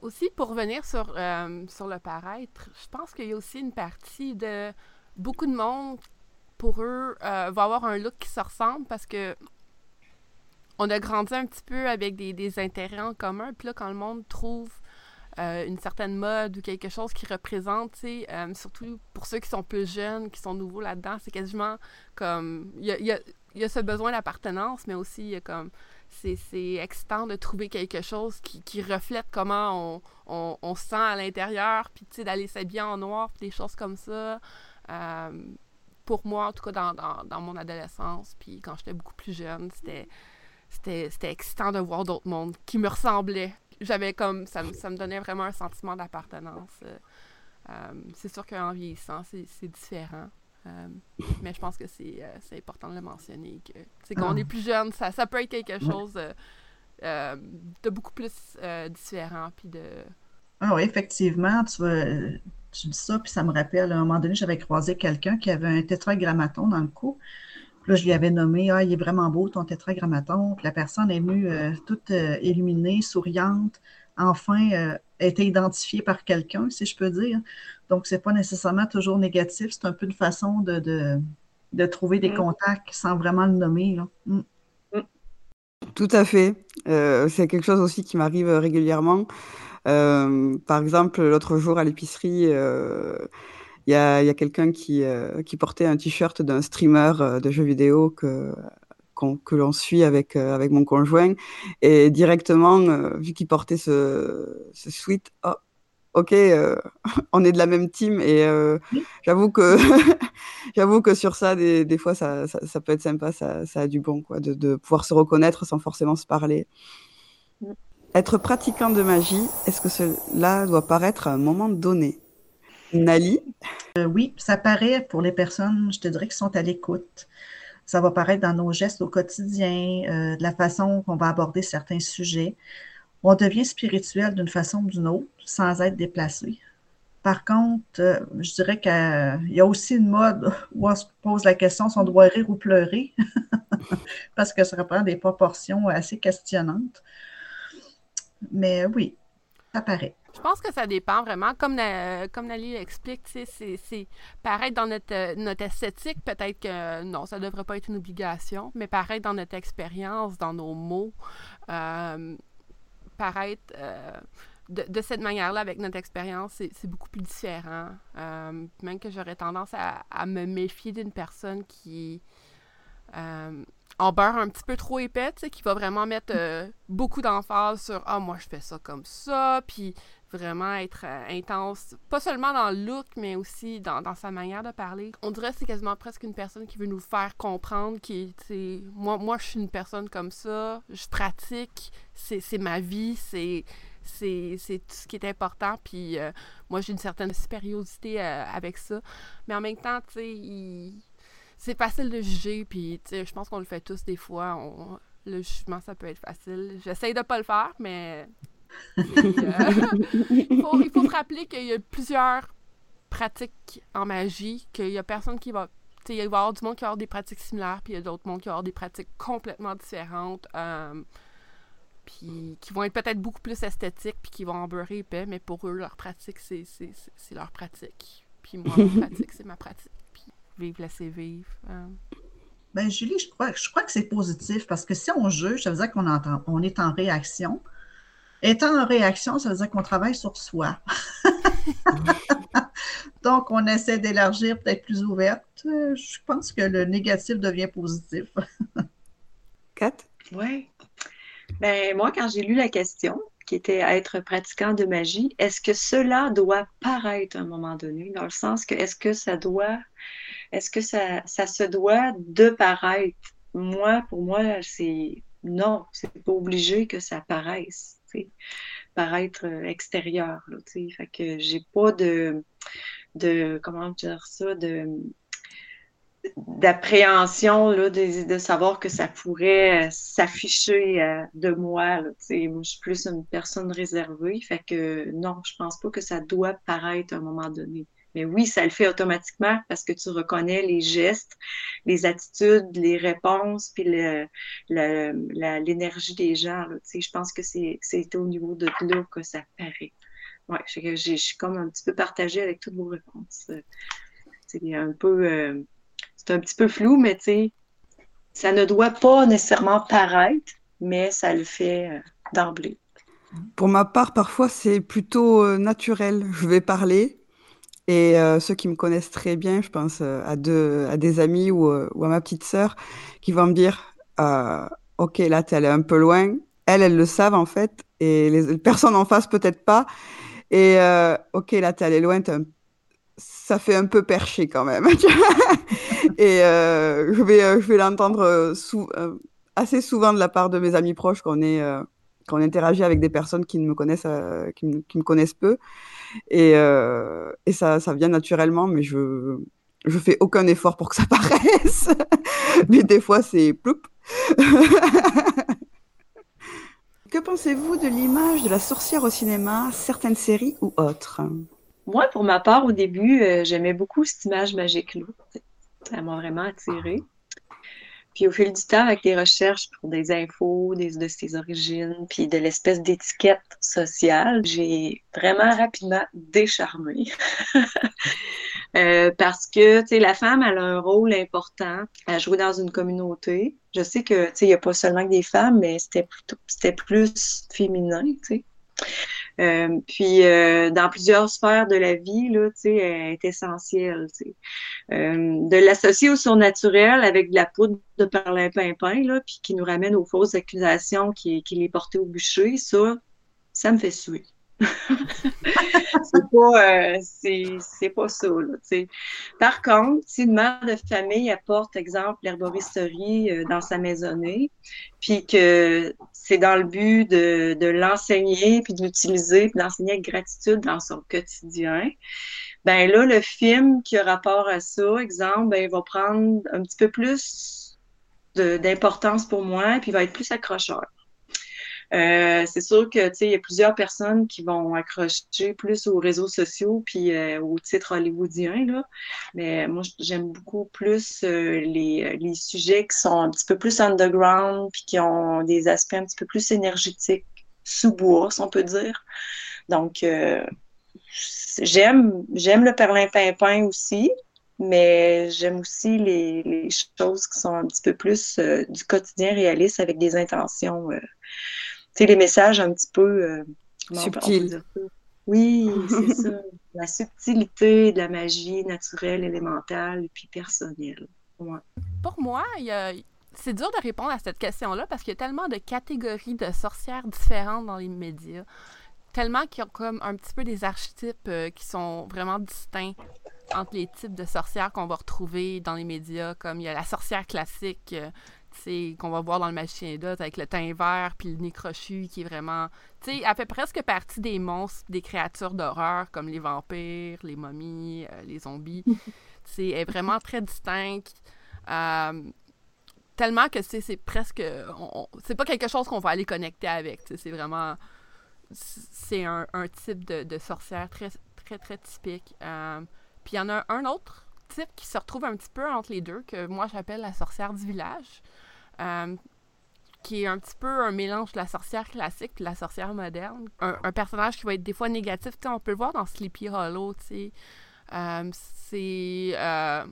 [SPEAKER 5] Aussi, pour revenir sur, sur le paraître, je pense qu'il y a aussi une partie de beaucoup de monde, pour eux, va avoir un look qui se ressemble parce que on a grandi un petit peu avec des, intérêts en commun. Puis là, quand le monde trouve euh, une certaine mode ou quelque chose qui représente, euh, surtout pour ceux qui sont plus jeunes, qui sont nouveaux là-dedans, c'est quasiment comme. Il y a, ce besoin d'appartenance, mais aussi y a comme. C'est excitant de trouver quelque chose qui, reflète comment on, se sent à l'intérieur, puis tu sais, d'aller s'habiller en noir, puis des choses comme ça. Euh, pour moi, en tout cas, dans, dans mon adolescence, puis quand j'étais beaucoup plus jeune, c'était c'était excitant de voir d'autres mondes qui me ressemblaient. J'avais comme, ça, ça, me donnait vraiment un sentiment d'appartenance. Euh, euh, c'est sûr qu'en vieillissant, c'est différent. Euh, mais je pense que c'est important de le mentionner. Que, quand on ah. est plus jeune, ça, ça peut être quelque chose de beaucoup plus différent. Puis de...
[SPEAKER 4] Ah oui, effectivement, tu, tu dis ça, puis ça me rappelle, à un moment donné, j'avais croisé quelqu'un qui avait un tétragrammaton dans le cou. Là, je lui avais nommé Ah, il est vraiment beau ton tétragrammaton. Puis la personne est venue euh, toute euh, illuminée, souriante, enfin euh, été identifiée par quelqu'un, si je peux dire. Donc, ce n'est pas nécessairement toujours négatif. C'est un peu une façon de, de, trouver des mm. contacts sans vraiment le nommer. Mm.
[SPEAKER 2] Mm. Tout à fait. c'est quelque chose aussi qui m'arrive régulièrement. par exemple, l'autre jour à l'épicerie, il y a, y a quelqu'un qui, euh, qui portait un t-shirt d'un streamer euh, de jeux vidéo que, que l'on suit avec, euh, avec mon conjoint. Et directement, vu qu'il portait ce, ce sweat, oh, ok, on est de la même team. Et j'avoue que, j'avoue que sur ça, des, des fois, ça, ça, ça, peut être sympa, ça, ça a du bon, quoi, de, de pouvoir se reconnaître sans forcément se parler. Mm. Être pratiquant de magie, est-ce que cela doit paraître à un moment donné? Nali?
[SPEAKER 4] Euh, oui, ça paraît pour les personnes, je te dirais, qui sont à l'écoute. Ça va paraître dans nos gestes au quotidien, euh, de la façon qu'on va aborder certains sujets. On devient spirituel d'une façon ou d'une autre sans être déplacé. Par contre, euh, je dirais qu'il y a aussi une mode où on se pose la question si on doit rire ou pleurer, parce que ça reprend des proportions assez questionnantes. Mais oui, ça paraît.
[SPEAKER 5] Je pense que ça dépend vraiment. Comme, comme Nali l'explique, c'est paraître dans notre, euh, notre esthétique, peut-être que non, ça ne devrait pas être une obligation, mais paraître dans notre expérience, dans nos mots, euh, paraître euh, de, cette manière-là avec notre expérience, c'est beaucoup plus différent. même que j'aurais tendance à, à, me méfier d'une personne qui en beurre un petit peu trop épais, qui va vraiment mettre beaucoup d'emphase sur Ah, moi, je fais ça comme ça, puis vraiment être euh, intense, pas seulement dans le look, mais aussi dans, sa manière de parler. On dirait que c'est quasiment presque une personne qui veut nous faire comprendre qui moi, moi, je suis une personne comme ça, je pratique, c'est ma vie, c'est c'est tout ce qui est important. Puis euh, moi, j'ai une certaine supériorité euh, avec ça. Mais en même temps, tu sais, c'est facile de juger. Puis, tu je pense qu'on le fait tous des fois. Le jugement, ça peut être facile. J'essaye de pas le faire, mais il, faut, se rappeler qu'il y a plusieurs pratiques en magie, qu'il y a personne qui va. Il va y avoir du monde qui va avoir des pratiques similaires, puis il y a d'autres mondes qui vont avoir des pratiques complètement différentes. Euh, puis qui vont être peut-être beaucoup plus esthétiques, puis qui vont en beurrer épais, mais pour eux, leur pratique, c'est leur pratique. Puis moi, ma pratique, c'est ma pratique. Puis vive, laisser vivre. Euh.
[SPEAKER 4] Ben, Julie, je crois, je crois que c'est positif parce que si on juge, ça veut dire qu'on on est en réaction. Étant en réaction, ça veut dire qu'on travaille sur soi. Donc, on essaie d'élargir, peut-être plus ouverte. Je pense que le négatif devient positif.
[SPEAKER 2] Kat?
[SPEAKER 3] Oui. Ben, moi, quand j'ai lu la question, qui était être pratiquant de magie, est-ce que cela doit paraître à un moment donné? Dans le sens que est-ce que ça doit, est-ce que ça, ça se doit de paraître? Moi, pour moi, c'est non, c'est pas obligé que ça paraisse paraître euh, extérieur. Là, fait que j'ai pas de, de, comment de, d'appréhension de, de, savoir que ça pourrait s'afficher de moi. Là, moi, je suis plus une personne réservée. Fait que non, je pense pas que ça doit paraître à un moment donné. Mais oui, ça le fait automatiquement parce que tu reconnais les gestes, les attitudes, les réponses, puis l'énergie des gens. Je pense que c'est au niveau de là que ça paraît. Ouais, je, suis comme un petit peu partagée avec toutes vos réponses. C'est un peu, euh, c'est un petit peu flou, mais ça ne doit pas nécessairement paraître, mais ça le fait euh, d'emblée.
[SPEAKER 2] Pour ma part, parfois, c'est plutôt euh, naturel. Je vais parler, et euh, ceux qui me connaissent très bien, je pense euh, à, des amis ou, euh, ou, à ma petite sœur, qui vont me dire Ok, là, tu es allé un peu loin. Elles, elles le savent en fait, et les personnes en face, peut-être pas. Et Ok, là, tu es allé loin, ça fait un peu perché quand même. et je vais, je vais l'entendre assez souvent de la part de mes amis proches qu'on est quand on interagit avec des personnes qui ne me connaissent, qui, me, connaissent peu. Et, euh, et ça, ça, vient naturellement, mais je je fais aucun effort pour que ça paraisse. mais des fois, c'est ploup. que pensez-vous de l'image de la sorcière au cinéma, certaines séries ou autres?
[SPEAKER 3] Moi, pour ma part, au début, euh, j'aimais beaucoup cette image magique-là. Ça m'a vraiment attirée. Puis au fil du temps, avec des recherches pour des infos des, de ses origines, puis de l'espèce d'étiquette sociale, j'ai vraiment rapidement décharmé. euh, parce que, tu sais, la femme, elle a un rôle important à jouer dans une communauté. Je sais que, tu sais, il n'y a pas seulement que des femmes, mais c'était plutôt, c'était plus féminin, tu sais. Euh, puis euh, dans plusieurs sphères de la vie, là, elle est essentielle. Euh, de l'associer au surnaturel avec de la poudre de perlimpinpin, là, puis qui nous ramène aux fausses accusations qui, les portait au bûcher, ça, ça me fait suer. c'est pas, euh, pas ça. Là, Par contre, si une mère de famille apporte, exemple, l'herboristerie euh, dans sa maisonnée, puis que c'est dans le but de, de l'enseigner, puis de l'utiliser, puis d'enseigner avec gratitude dans son quotidien, ben là, le film qui a rapport à ça, exemple, ben, va prendre un petit peu plus d'importance pour moi, puis il va être plus accrocheur. Euh, c'est sûr que il y a plusieurs personnes qui vont accrocher plus aux réseaux sociaux puis euh, aux titres hollywoodiens là. Mais moi j'aime beaucoup plus euh, les, les, sujets qui sont un petit peu plus underground puis qui ont des aspects un petit peu plus énergétiques sous bois, si on peut dire. Donc j'aime j'aime le perlin-pimpin aussi, mais j'aime aussi les, choses qui sont un petit peu plus du quotidien réaliste avec des intentions sais, les messages un petit peu euh,
[SPEAKER 2] subtils.
[SPEAKER 3] Oui, c'est ça. La subtilité de la magie naturelle, élémentale, puis personnelle.
[SPEAKER 5] Pour moi, c'est dur de répondre à cette question-là parce qu'il y a tellement de catégories de sorcières différentes dans les médias. Tellement qu'il y a comme un petit peu des archétypes euh, qui sont vraiment distincts entre les types de sorcières qu'on va retrouver dans les médias, comme il y a la sorcière classique, euh, qu'on va voir dans le magicien d'Oz avec le teint vert puis le nez crochu qui est vraiment. Tu sais, elle fait presque partie des monstres, des créatures d'horreur comme les vampires, les momies, euh, les zombies. c'est est vraiment très distincte. Euh, tellement que c'est presque. C'est pas quelque chose qu'on va aller connecter avec. C'est vraiment. C'est un, type de, sorcière très, très, très typique. Euh, puis il y en a un autre type qui se retrouve un petit peu entre les deux, que moi j'appelle la sorcière du village. Euh, qui est un petit peu un mélange de la sorcière classique et de la sorcière moderne. Un, personnage qui va être des fois négatif. on peut le voir dans Sleepy Hollow. Euh, c'est euh,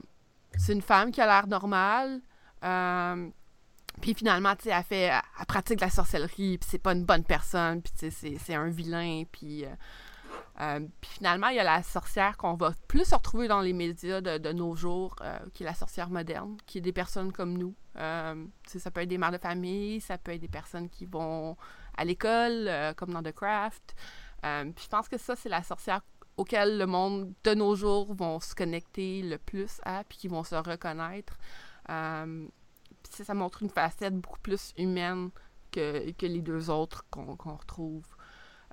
[SPEAKER 5] c'est une femme qui a l'air normale. puis finalement, elle fait, elle pratique la sorcellerie, puis c'est pas une bonne personne, puis c'est un vilain, puis euh, puis finalement, il y a la sorcière qu'on va plus se retrouver dans les médias de, nos jours, euh, qui est la sorcière moderne, qui est des personnes comme nous. Euh, ça peut être des mères de famille, ça peut être des personnes qui vont à l'école, comme dans The Craft. puis je pense que ça, c'est la sorcière auquel le monde de nos jours vont se connecter le plus à, puis qui vont se reconnaître. puis ça, montre une facette beaucoup plus humaine que, que les deux autres qu'on retrouve.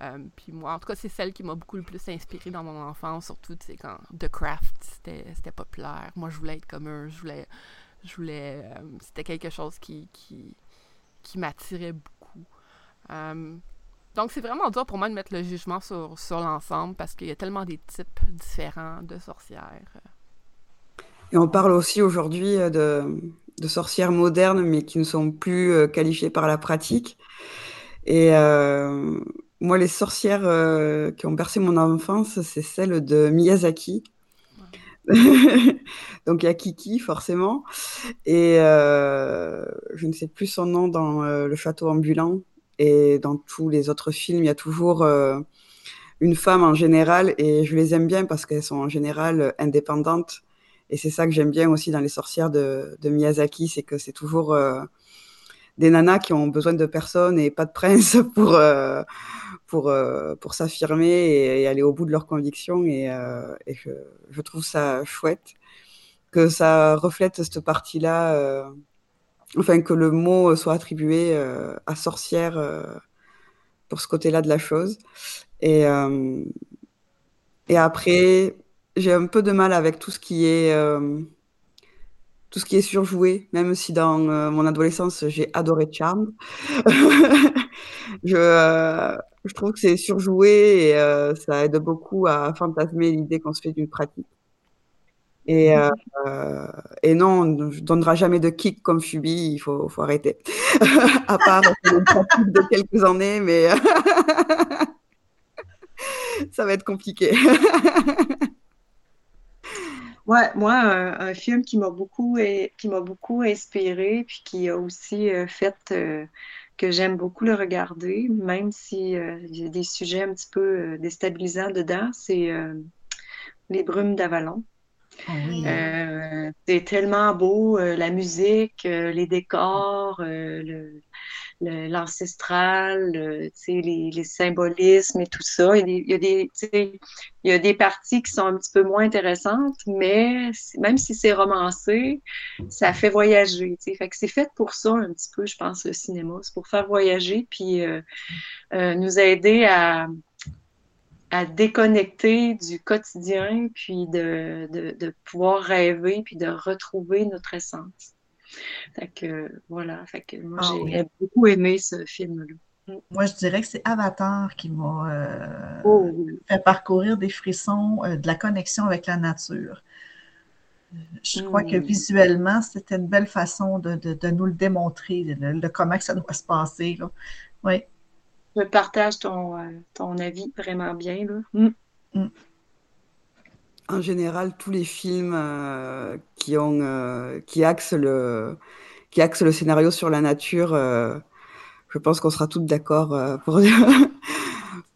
[SPEAKER 5] Euh, puis moi, en tout cas, c'est celle qui m'a beaucoup le plus inspirée dans mon enfance, surtout, quand The Craft, c'était populaire. Moi, je voulais être comme eux, je voulais, je voulais, euh, c'était quelque chose qui, qui, qui m'attirait beaucoup. Euh, donc, c'est vraiment dur pour moi de mettre le jugement sur, sur l'ensemble parce qu'il y a tellement des types différents de sorcières.
[SPEAKER 2] Et on parle aussi aujourd'hui de, de, sorcières modernes, mais qui ne sont plus qualifiées par la pratique. Et euh, moi, les sorcières euh, qui ont bercé mon enfance, c'est celle de Miyazaki. Donc il y a Kiki forcément. Et euh, je ne sais plus son nom dans euh, le château ambulant. Et dans tous les autres films il y a toujours euh, une femme en général. Et je les aime bien parce qu'elles sont en général indépendantes. Et c'est ça que j'aime bien aussi dans les sorcières de, Miyazaki c'est que c'est toujours des nanas qui ont besoin de personne et pas de prince pour euh, euh, pour s'affirmer et, aller au bout de leurs convictions. Et, euh, je, trouve ça chouette que ça reflète cette partie là euh, enfin que le mot soit attribué à sorcière pour ce côté là de la chose. Et après j'ai un peu de mal avec tout ce qui est tout ce qui est surjoué, même si dans euh, mon adolescence, j'ai adoré Charmed. je, euh, je, trouve que c'est surjoué et euh, ça aide beaucoup à fantasmer l'idée qu'on se fait d'une pratique. Et, euh, et non, je ne donnerai jamais de kick comme Fubi, il faut, faut arrêter. à part une pratique de quelques années, mais ça va être compliqué.
[SPEAKER 3] Ouais, moi, un, un film qui m'a beaucoup, qui m'a beaucoup inspiré, puis qui a aussi euh, fait euh, que j'aime beaucoup le regarder, même si euh, il y a des sujets un petit peu déstabilisants dedans, c'est Les Brumes d'Avalon.
[SPEAKER 4] Oui.
[SPEAKER 3] c'est tellement beau, la musique, les décors, le, l'ancestral, le, les, les, symbolismes et tout ça. Il y, a des, il y a des parties qui sont un petit peu moins intéressantes, mais même si c'est romancé, ça fait voyager. Fait que c'est fait pour ça un petit peu, je pense, le cinéma. C'est pour faire voyager puis euh, euh, nous aider à, à déconnecter du quotidien puis de, de pouvoir rêver puis de retrouver notre essence. Fait que voilà, fait que moi oh, j'ai oui. beaucoup aimé ce film-là.
[SPEAKER 4] Moi, je dirais que c'est Avatar qui m'a euh, oh, oui. fait parcourir des frissons euh, de la connexion avec la nature. Je crois mmh. que visuellement, c'était une belle façon de, de, de nous le démontrer, de, comment ça doit se passer. Là. Oui.
[SPEAKER 3] Je partage ton, euh, ton avis vraiment bien. Là. Mmh.
[SPEAKER 4] Mmh
[SPEAKER 2] en général, tous les films euh, qui, ont, euh, qui, axent le, qui axent le scénario sur la nature, euh, je pense qu'on sera toutes d'accord pour,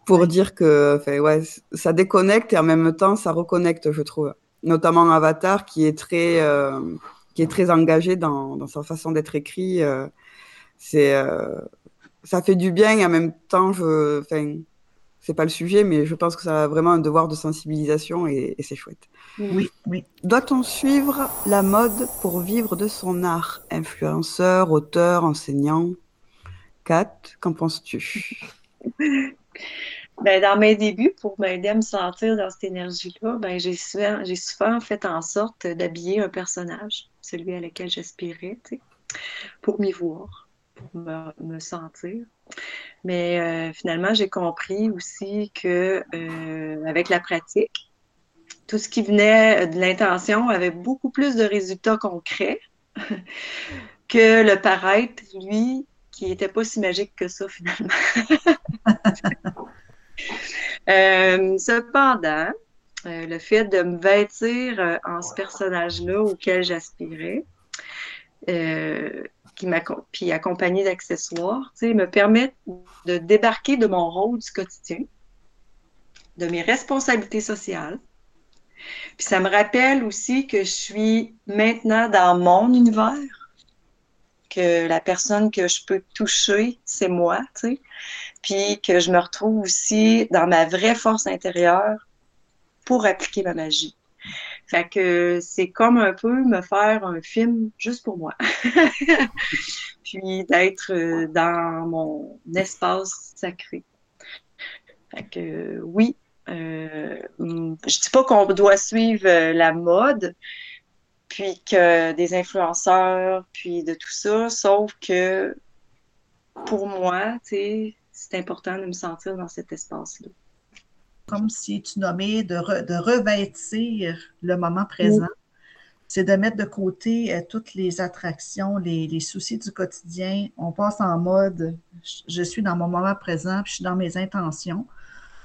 [SPEAKER 2] pour dire que ouais, ça déconnecte et en même temps, ça reconnecte, je trouve. Notamment Avatar, qui est très, qui est très engagé dans, dans sa façon d'être écrit. c'est, ça fait du bien et en même temps, je c'est pas le sujet, mais je pense que ça a vraiment un devoir de sensibilisation et, et c'est chouette.
[SPEAKER 4] Oui, oui.
[SPEAKER 2] Doit-on suivre la mode pour vivre de son art? Influenceur, auteur, enseignant? Kat, qu'en penses-tu?
[SPEAKER 3] Ben, Dans mes débuts, pour m'aider à me sentir dans cette énergie-là, ben, j'ai souvent, souvent fait en sorte d'habiller un personnage, celui à lequel j'aspirais, pour m'y voir, pour me, me sentir. Mais euh, finalement, j'ai compris aussi que euh, avec la pratique, tout ce qui venait de l'intention avait beaucoup plus de résultats concrets que le paraître, lui, qui n'était pas si magique que ça finalement. euh, cependant, euh, le fait de me vêtir en ce personnage-là auquel j'aspirais, euh, qui puis accompagné d'accessoires, me permettent de débarquer de mon rôle du quotidien, de mes responsabilités sociales. Puis ça me rappelle aussi que je suis maintenant dans mon univers, que la personne que je peux toucher, c'est moi, tu sais, puis que je me retrouve aussi dans ma vraie force intérieure pour appliquer ma magie. Fait que c'est comme un peu me faire un film juste pour moi. Puis d'être euh, dans mon espace sacré. Fait que oui, euh, je dis pas qu'on doit suivre euh, la mode, puis que des influenceurs, puis de tout ça, sauf que pour moi, c'est important de me sentir dans cet espace-là.
[SPEAKER 4] Comme si tu nommais de, de revêtir le moment présent c'est de mettre de côté euh, toutes les attractions, les, soucis du quotidien. On passe en mode je suis dans mon moment présent, puis je suis dans mes intentions.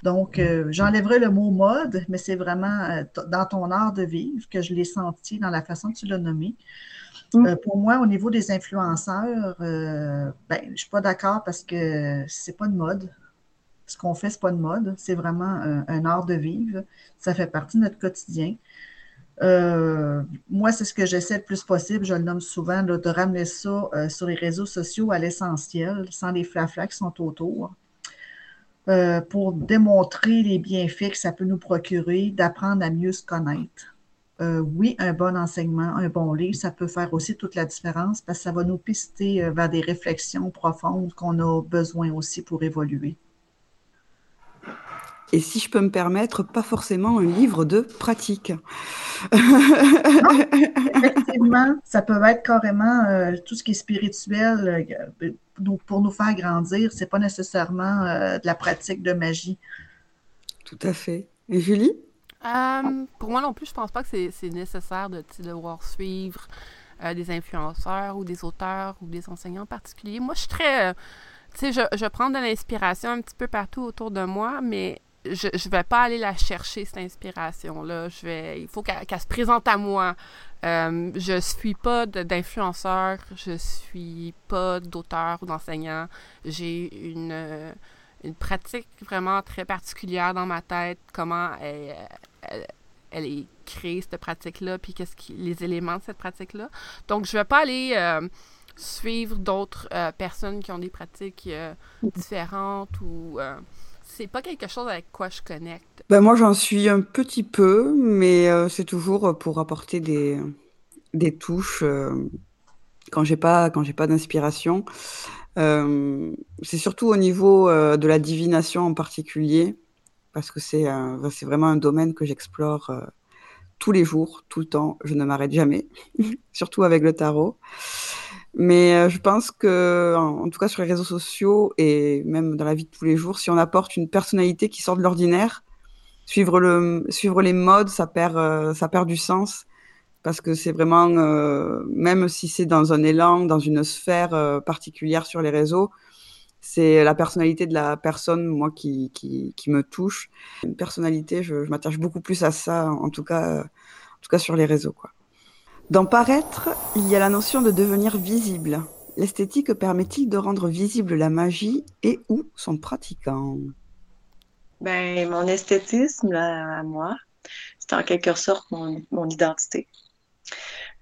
[SPEAKER 4] Donc, euh, j'enlèverai le mot mode, mais c'est vraiment euh, dans ton art de vivre que je l'ai senti dans la façon que tu l'as nommé. Mm. pour moi, au niveau des influenceurs, ben, je ne suis pas d'accord parce que c'est pas de mode. Ce qu'on fait, c'est pas de mode. C'est vraiment un, art de vivre. Ça fait partie de notre quotidien. Euh, moi, c'est ce que j'essaie le plus possible, je le nomme souvent, de ramener ça euh, sur les réseaux sociaux à l'essentiel, sans les flaflas qui sont autour, euh, pour démontrer les bienfaits que ça peut nous procurer, d'apprendre à mieux se connaître. oui, un bon enseignement, un bon livre, ça peut faire aussi toute la différence parce que ça va nous pister vers des réflexions profondes qu'on a besoin aussi pour évoluer.
[SPEAKER 2] Et si je peux me permettre, pas forcément un livre de pratique.
[SPEAKER 4] effectivement, ça peut être carrément euh, tout ce qui est spirituel euh, pour nous faire grandir. C'est pas nécessairement euh, de la pratique de magie.
[SPEAKER 2] Tout à fait. Et Julie?
[SPEAKER 5] pour moi non plus, je pense pas que c'est nécessaire de devoir suivre des influenceurs ou des auteurs ou des enseignants particuliers. Moi, je suis très tu sais, je, je prends de l'inspiration un petit peu partout autour de moi, mais je ne vais pas aller la chercher, cette inspiration-là. Je vais, il faut qu'elle se présente à moi. Euh, je suis pas d'influenceur, je suis pas d'auteur ou d'enseignant. J'ai une, euh, une pratique vraiment très particulière dans ma tête, comment elle, elle, est créée, cette pratique-là, puis qu'est-ce qui, les éléments de cette pratique-là. Donc, je vais pas aller euh, suivre d'autres euh, personnes qui ont des pratiques différentes ou c'est pas quelque chose avec quoi je connecte.
[SPEAKER 2] Ben moi, j'en suis un petit peu, mais euh, c'est toujours pour apporter des, des touches euh, quand j'ai pas quand j'ai pas d'inspiration. Euh, c'est surtout au niveau de la divination en particulier, parce que c'est c'est vraiment un domaine que j'explore tous les jours, tout le temps. Je ne m'arrête jamais, surtout avec le tarot. Mais euh, je pense que, en, tout cas sur les réseaux sociaux et même dans la vie de tous les jours, si on apporte une personnalité qui sort de l'ordinaire, suivre, le, suivre les modes, ça perd, euh, ça perd du sens. Parce que c'est vraiment, euh, même si c'est dans un élan, dans une sphère particulière sur les réseaux, c'est la personnalité de la personne, moi, qui, qui, me touche. Une personnalité, je, je m'attache beaucoup plus à ça, en tout cas, en tout cas sur les réseaux. Quoi. Dans paraître, il y a la notion de devenir visible. L'esthétique permet-il de rendre visible la magie et ou son pratiquant?
[SPEAKER 3] Ben, mon esthétisme, à moi, c'est en quelque sorte mon, identité.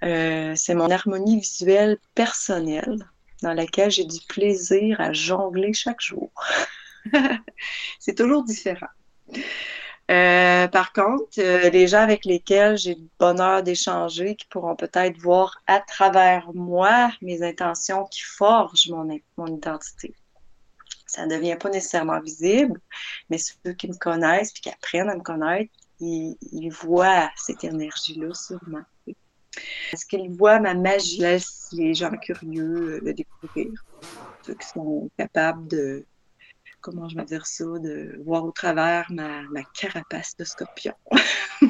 [SPEAKER 3] Euh, c'est mon harmonie visuelle personnelle dans laquelle j'ai du plaisir à jongler chaque jour. c'est toujours différent. Euh, par contre, euh, les gens avec lesquels j'ai le bonheur d'échanger, qui pourront peut-être voir à travers moi mes intentions qui forgent mon, mon identité. Ça ne devient pas nécessairement visible, mais ceux qui me connaissent et qui apprennent à me connaître, ils, voient cette énergie-là sûrement. Est-ce qu'ils voient ma magie? Laisse les gens curieux le découvrir. Ceux qui sont capables de comment je vais dire ça, de voir au travers ma, carapace de scorpion.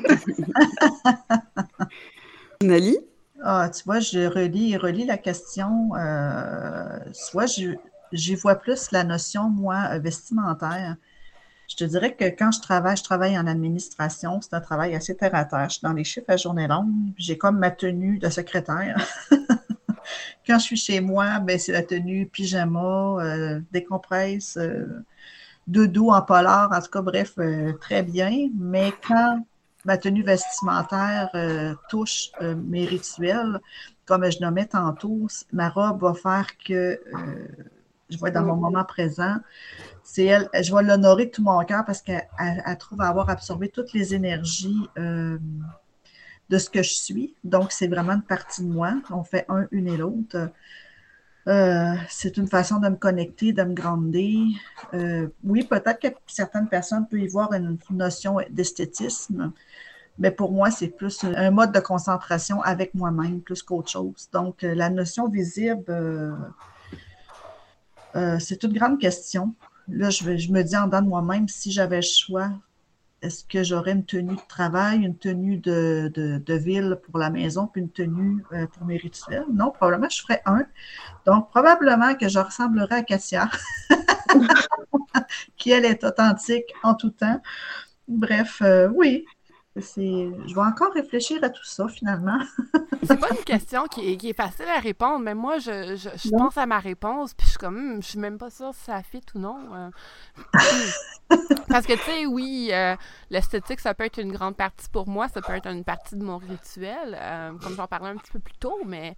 [SPEAKER 2] Nali?
[SPEAKER 4] Ah, tu vois, je relis et relis la question. Euh, soit j'y vois plus la notion, moi, vestimentaire. Je te dirais que quand je travaille, je travaille en administration, c'est un travail assez terre à terre. Je suis dans les chiffres à journée longue. J'ai comme ma tenue de secrétaire. Quand je suis chez moi, ben, c'est la tenue pyjama, euh, décompresse, euh, doudou en polar, en tout cas, bref, euh, très bien. Mais quand ma tenue vestimentaire euh, touche mes rituels, comme je nommais tantôt, ma robe va faire que je vais dans mon moment présent. C'est je vais l'honorer de tout mon cœur parce qu'elle trouve avoir absorbé toutes les énergies de ce que je suis. Donc, c'est vraiment une partie de moi. On fait un, une et l'autre. Euh, c'est une façon de me connecter, de me grandir. Euh, oui, peut-être que certaines personnes peuvent y voir une notion d'esthétisme, mais pour moi, c'est plus un mode de concentration avec moi-même plus qu'autre chose. Donc, euh, la notion visible, c'est une grande question. Là, je, je me dis en dedans de moi-même, si j'avais le choix, est-ce que j'aurais une tenue de travail, une tenue de, de, ville pour la maison, puis une tenue euh, pour mes rituels? Non, probablement je ferais un. Donc, probablement que je ressemblerais à Katia, qui, elle, est authentique en tout temps. Bref, euh, oui, je vais encore réfléchir à tout ça, finalement.
[SPEAKER 5] c'est pas une question qui est, facile à répondre, mais moi, je, pense à ma réponse, puis je suis comme, hmm, je suis même pas sûre si ça fit ou non. Euh. Parce que, tu sais, oui, euh, l'esthétique, ça peut être une grande partie pour moi, ça peut être une partie de mon rituel, euh, comme j'en parlais un petit peu plus tôt, mais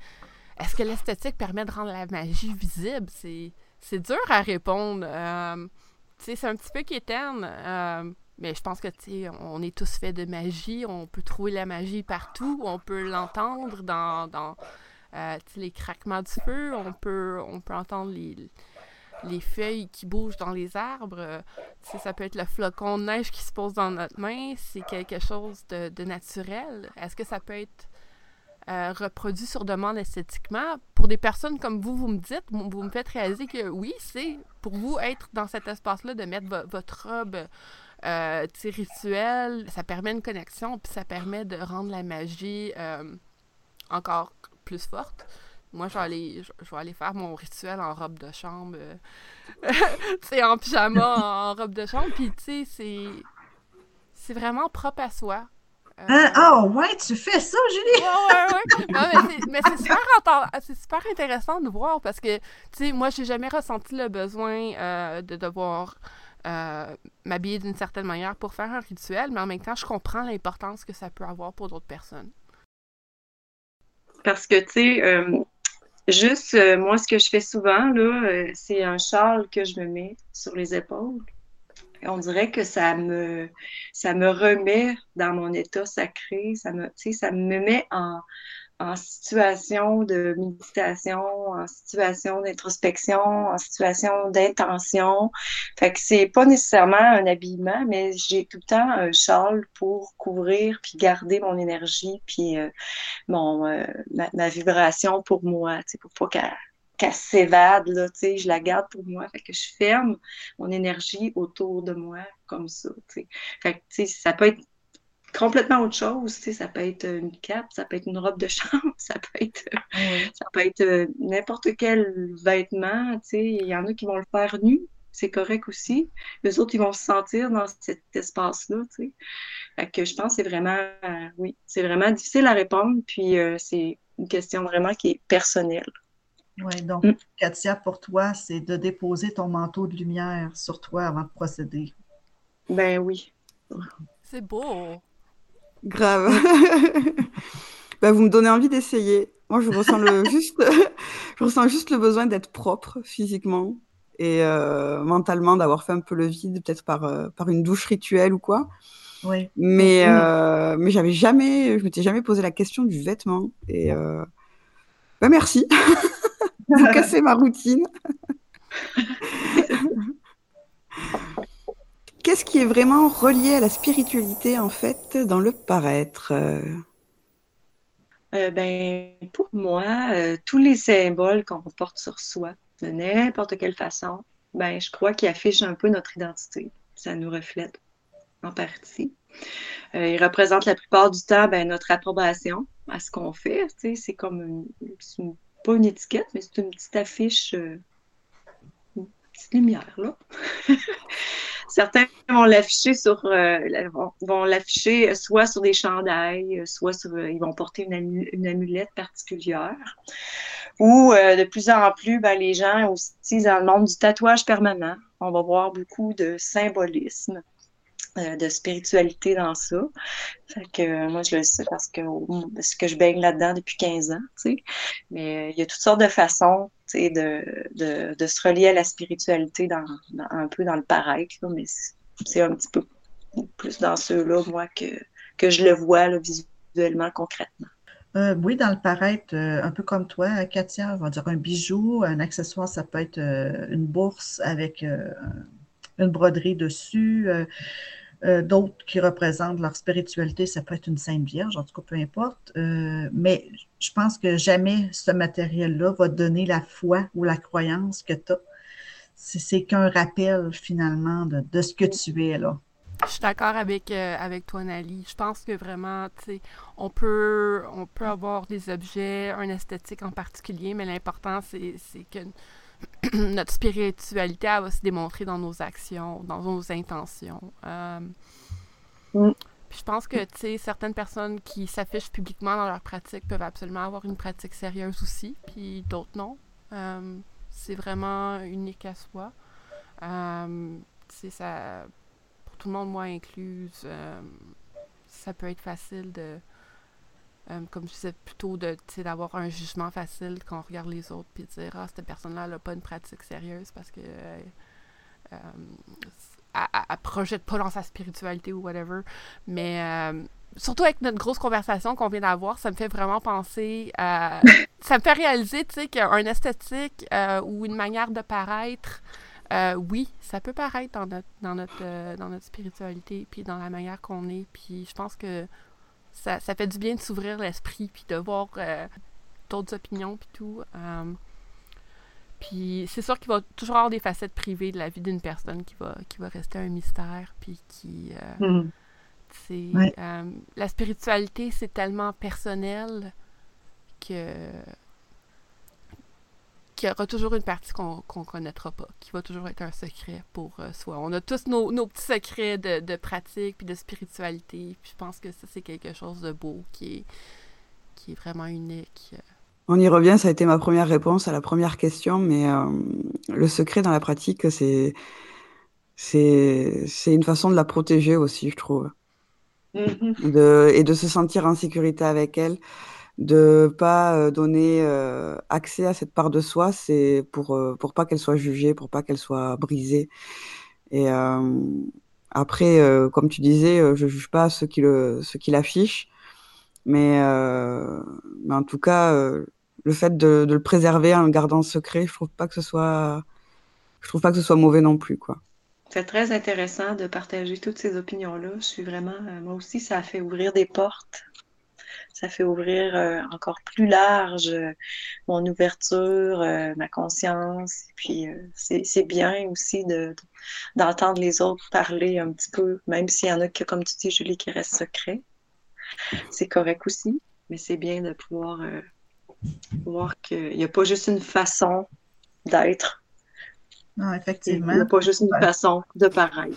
[SPEAKER 5] est-ce que l'esthétique permet de rendre la magie visible? C'est dur à répondre. tu sais, c'est un petit peu quétaine. Mais je pense que, tu sais, on est tous faits de magie. On peut trouver la magie partout. On peut l'entendre dans, dans euh, les craquements du feu. On peut, on peut entendre les, les feuilles qui bougent dans les arbres. ça peut être le flocon de neige qui se pose dans notre main. C'est quelque chose de, de naturel. Est-ce que ça peut être euh, reproduit sur demande esthétiquement? Pour des personnes comme vous, vous me dites, vous me faites réaliser que oui, c'est pour vous être dans cet espace-là, de mettre votre robe euh, rituel, ça permet une connexion, puis ça permet de rendre la magie euh, encore plus forte. Moi, je vais, aller, je, vais aller faire mon rituel en robe de chambre, euh, en pyjama, en robe de chambre, puis tu sais, c'est, c'est vraiment propre à soi.
[SPEAKER 4] Ah, oh, ouais, tu fais ça, Julie!
[SPEAKER 5] ouais, ouais, mais c'est super, super, intéressant de voir parce que, tu sais, moi, j'ai jamais ressenti le besoin de devoir euh, m'habiller d'une certaine manière pour faire un rituel, mais en même temps, je comprends l'importance que ça peut avoir pour d'autres personnes.
[SPEAKER 3] Parce que, tu sais, euh, juste, euh, moi, ce que je fais souvent, là, c'est un châle que je me mets sur les épaules. On dirait que ça me, ça me remet dans mon état sacré, ça me, ça me met en, en situation de méditation, en situation d'introspection, en situation d'intention. Fait que c'est pas nécessairement un habillement, mais j'ai tout le temps un châle pour couvrir puis garder mon énergie puis euh, mon euh, ma, vibration pour moi, tu pour pas qu'elle qu'elle s'évade, là, tu sais, je la garde pour moi. Fait que je ferme mon énergie autour de moi comme ça, tu sais. Fait que, tu sais, ça peut être complètement autre chose. Tu sais, ça peut être une cape, ça peut être une robe de chambre, ça peut être, ça peut être euh, n'importe quel vêtement. Tu sais, il y en a qui vont le faire nu, c'est correct aussi. Les autres, ils vont se sentir dans cet espace-là. Tu sais. Fait que je pense que c'est vraiment, euh, oui, c'est vraiment difficile à répondre. Puis euh, c'est une question vraiment qui est personnelle.
[SPEAKER 4] Oui, donc, mm. Katia, pour toi, c'est de déposer ton manteau de lumière sur toi avant de procéder.
[SPEAKER 3] Ben oui.
[SPEAKER 5] C'est beau.
[SPEAKER 2] Grave. bah, vous me donnez envie d'essayer. Moi, je ressens, le, juste, je ressens juste le besoin d'être propre physiquement et euh, mentalement, d'avoir fait un peu le vide, peut-être par, euh, par une douche rituelle ou quoi.
[SPEAKER 4] Oui.
[SPEAKER 2] Mais, euh, mais j'avais jamais, je m'étais jamais posé la question du vêtement. Et bah, merci. Vous cassez ma routine. Qu'est-ce qui est vraiment relié à la spiritualité, en fait, dans le paraître
[SPEAKER 3] euh, ben, Pour moi, euh, tous les symboles qu'on porte sur soi, de n'importe quelle façon, ben, je crois qu'ils affichent un peu notre identité. Ça nous reflète en partie. Euh, ils représentent la plupart du temps ben, notre approbation à ce qu'on fait. C'est comme une, pas une étiquette, mais c'est une petite affiche, petite lumière là. Certains vont l'afficher sur, euh, vont, l'afficher soit sur des chandails, soit sur, euh, ils vont porter une, amulette particulière. Ou euh, de plus en plus, ben, les gens aussi dans le monde du tatouage permanent, on va voir beaucoup de symbolisme. Euh, de spiritualité dans ça. Que euh, moi, je le sais parce que, que je baigne là-dedans depuis 15 ans, tu sais. Mais euh, il y a toutes sortes de façons, de, de, se relier à la spiritualité dans, un peu dans le paraître, mais c'est un petit peu plus dans ceux-là, moi, que, que je le vois visuellement, concrètement.
[SPEAKER 4] Euh, oui, dans le paraître, euh, un peu comme toi, Katia, on va dire un bijou, un accessoire, ça peut être euh, une bourse avec une broderie dessus. D'autres qui représentent leur spiritualité, ça peut être une Sainte Vierge, en tout cas, peu importe. mais je pense que jamais ce matériel-là va donner la foi ou la croyance que tu as. C'est qu'un rappel finalement de, de ce que tu es là.
[SPEAKER 5] Je suis d'accord avec, euh, avec toi, Nali. Je pense que vraiment, tu sais, on peut, on peut avoir des objets, un esthétique en particulier, mais l'important, c'est que notre spiritualité, elle va se démontrer dans nos actions, dans nos intentions. Euh, mm. Je pense que, tu sais, certaines personnes qui s'affichent publiquement dans leur pratique peuvent absolument avoir une pratique sérieuse aussi, puis d'autres non. Euh, c'est vraiment unique à soi. tu sais, ça tout le monde, moi incluse, euh, ça peut être facile de, euh, comme je disais plutôt, de, d'avoir un jugement facile quand on regarde les autres, puis de dire, ah, cette personne-là n'a pas une pratique sérieuse parce que euh, elle, projette pas dans sa spiritualité ou whatever. Mais surtout avec notre grosse conversation qu'on vient d'avoir, ça me fait vraiment penser à... ça me fait réaliser, tu sais, qu'un esthétique ou une manière de paraître euh, oui, ça peut paraître dans notre, dans notre, euh, dans notre spiritualité, puis dans la manière qu'on est. Puis je pense que ça, ça fait du bien de s'ouvrir l'esprit, puis de voir euh, d'autres opinions, puis tout. puis c'est sûr qu'il va toujours avoir des facettes privées de la vie d'une personne qui va, qui va rester un mystère, puis qui... Mm. la spiritualité, c'est tellement personnel que qu'il y aura toujours une partie qu'on ne connaîtra pas, qui va toujours être un secret pour euh, soi. On a tous nos, petits secrets de, pratique puis de spiritualité. Puis je pense que ça, c'est quelque chose de beau qui est, qui est vraiment unique.
[SPEAKER 2] On y revient, ça a été ma première réponse à la première question, mais euh, le secret dans la pratique, c'est c'est une façon de la protéger aussi, je trouve. Mm-hmm. de, et de se sentir en sécurité avec elle de pas euh, donner euh, accès à cette part de soi, c'est pour euh, pour pas qu'elle soit jugée, pour pas qu'elle soit brisée. Et après, comme tu disais, je juge pas ceux qui le qui l'affichent, mais mais en tout cas, le fait de, de, le préserver en le gardant secret, je trouve pas que ce soit je trouve pas que ce soit mauvais non plus, quoi.
[SPEAKER 3] C'est très intéressant de partager toutes ces opinions-là. Je suis vraiment, moi aussi, ça a fait ouvrir des portes ça fait ouvrir euh, encore plus large euh, mon ouverture, euh, ma conscience. Et puis, c'est bien aussi d'entendre les autres parler un petit peu, même s'il y en a que, comme tu dis, Julie, qui restent secrets. C'est correct aussi, mais c'est bien de pouvoir voir qu'il n'y a pas juste une façon d'être
[SPEAKER 4] non, effectivement. Il n'y
[SPEAKER 3] a pas juste une façon de paraître.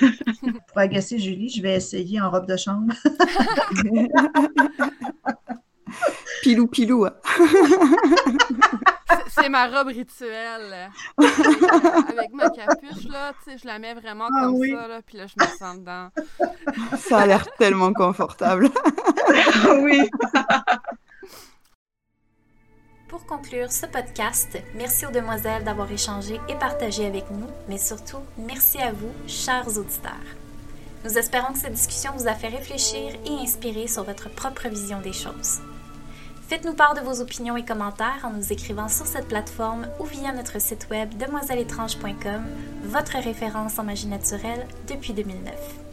[SPEAKER 4] Pour agacer Julie, je vais essayer en robe de chambre.
[SPEAKER 2] pilou, pilou. Hein.
[SPEAKER 5] C'est ma robe rituelle. Avec ma capuche, là, tu sais, je la mets vraiment ah comme ça, là, puis là, je me sens dedans.
[SPEAKER 2] Ça a l'air tellement confortable.
[SPEAKER 3] oui.
[SPEAKER 1] Pour conclure ce podcast, merci aux demoiselles d'avoir échangé et partagé avec nous, mais surtout, merci à vous, chers auditeurs. Nous espérons que cette discussion vous a fait réfléchir et inspirer sur votre propre vision des choses. Faites-nous part de vos opinions et commentaires en nous écrivant sur cette plateforme ou via notre site web demoiselleétrange.com, votre référence en magie naturelle depuis 2009.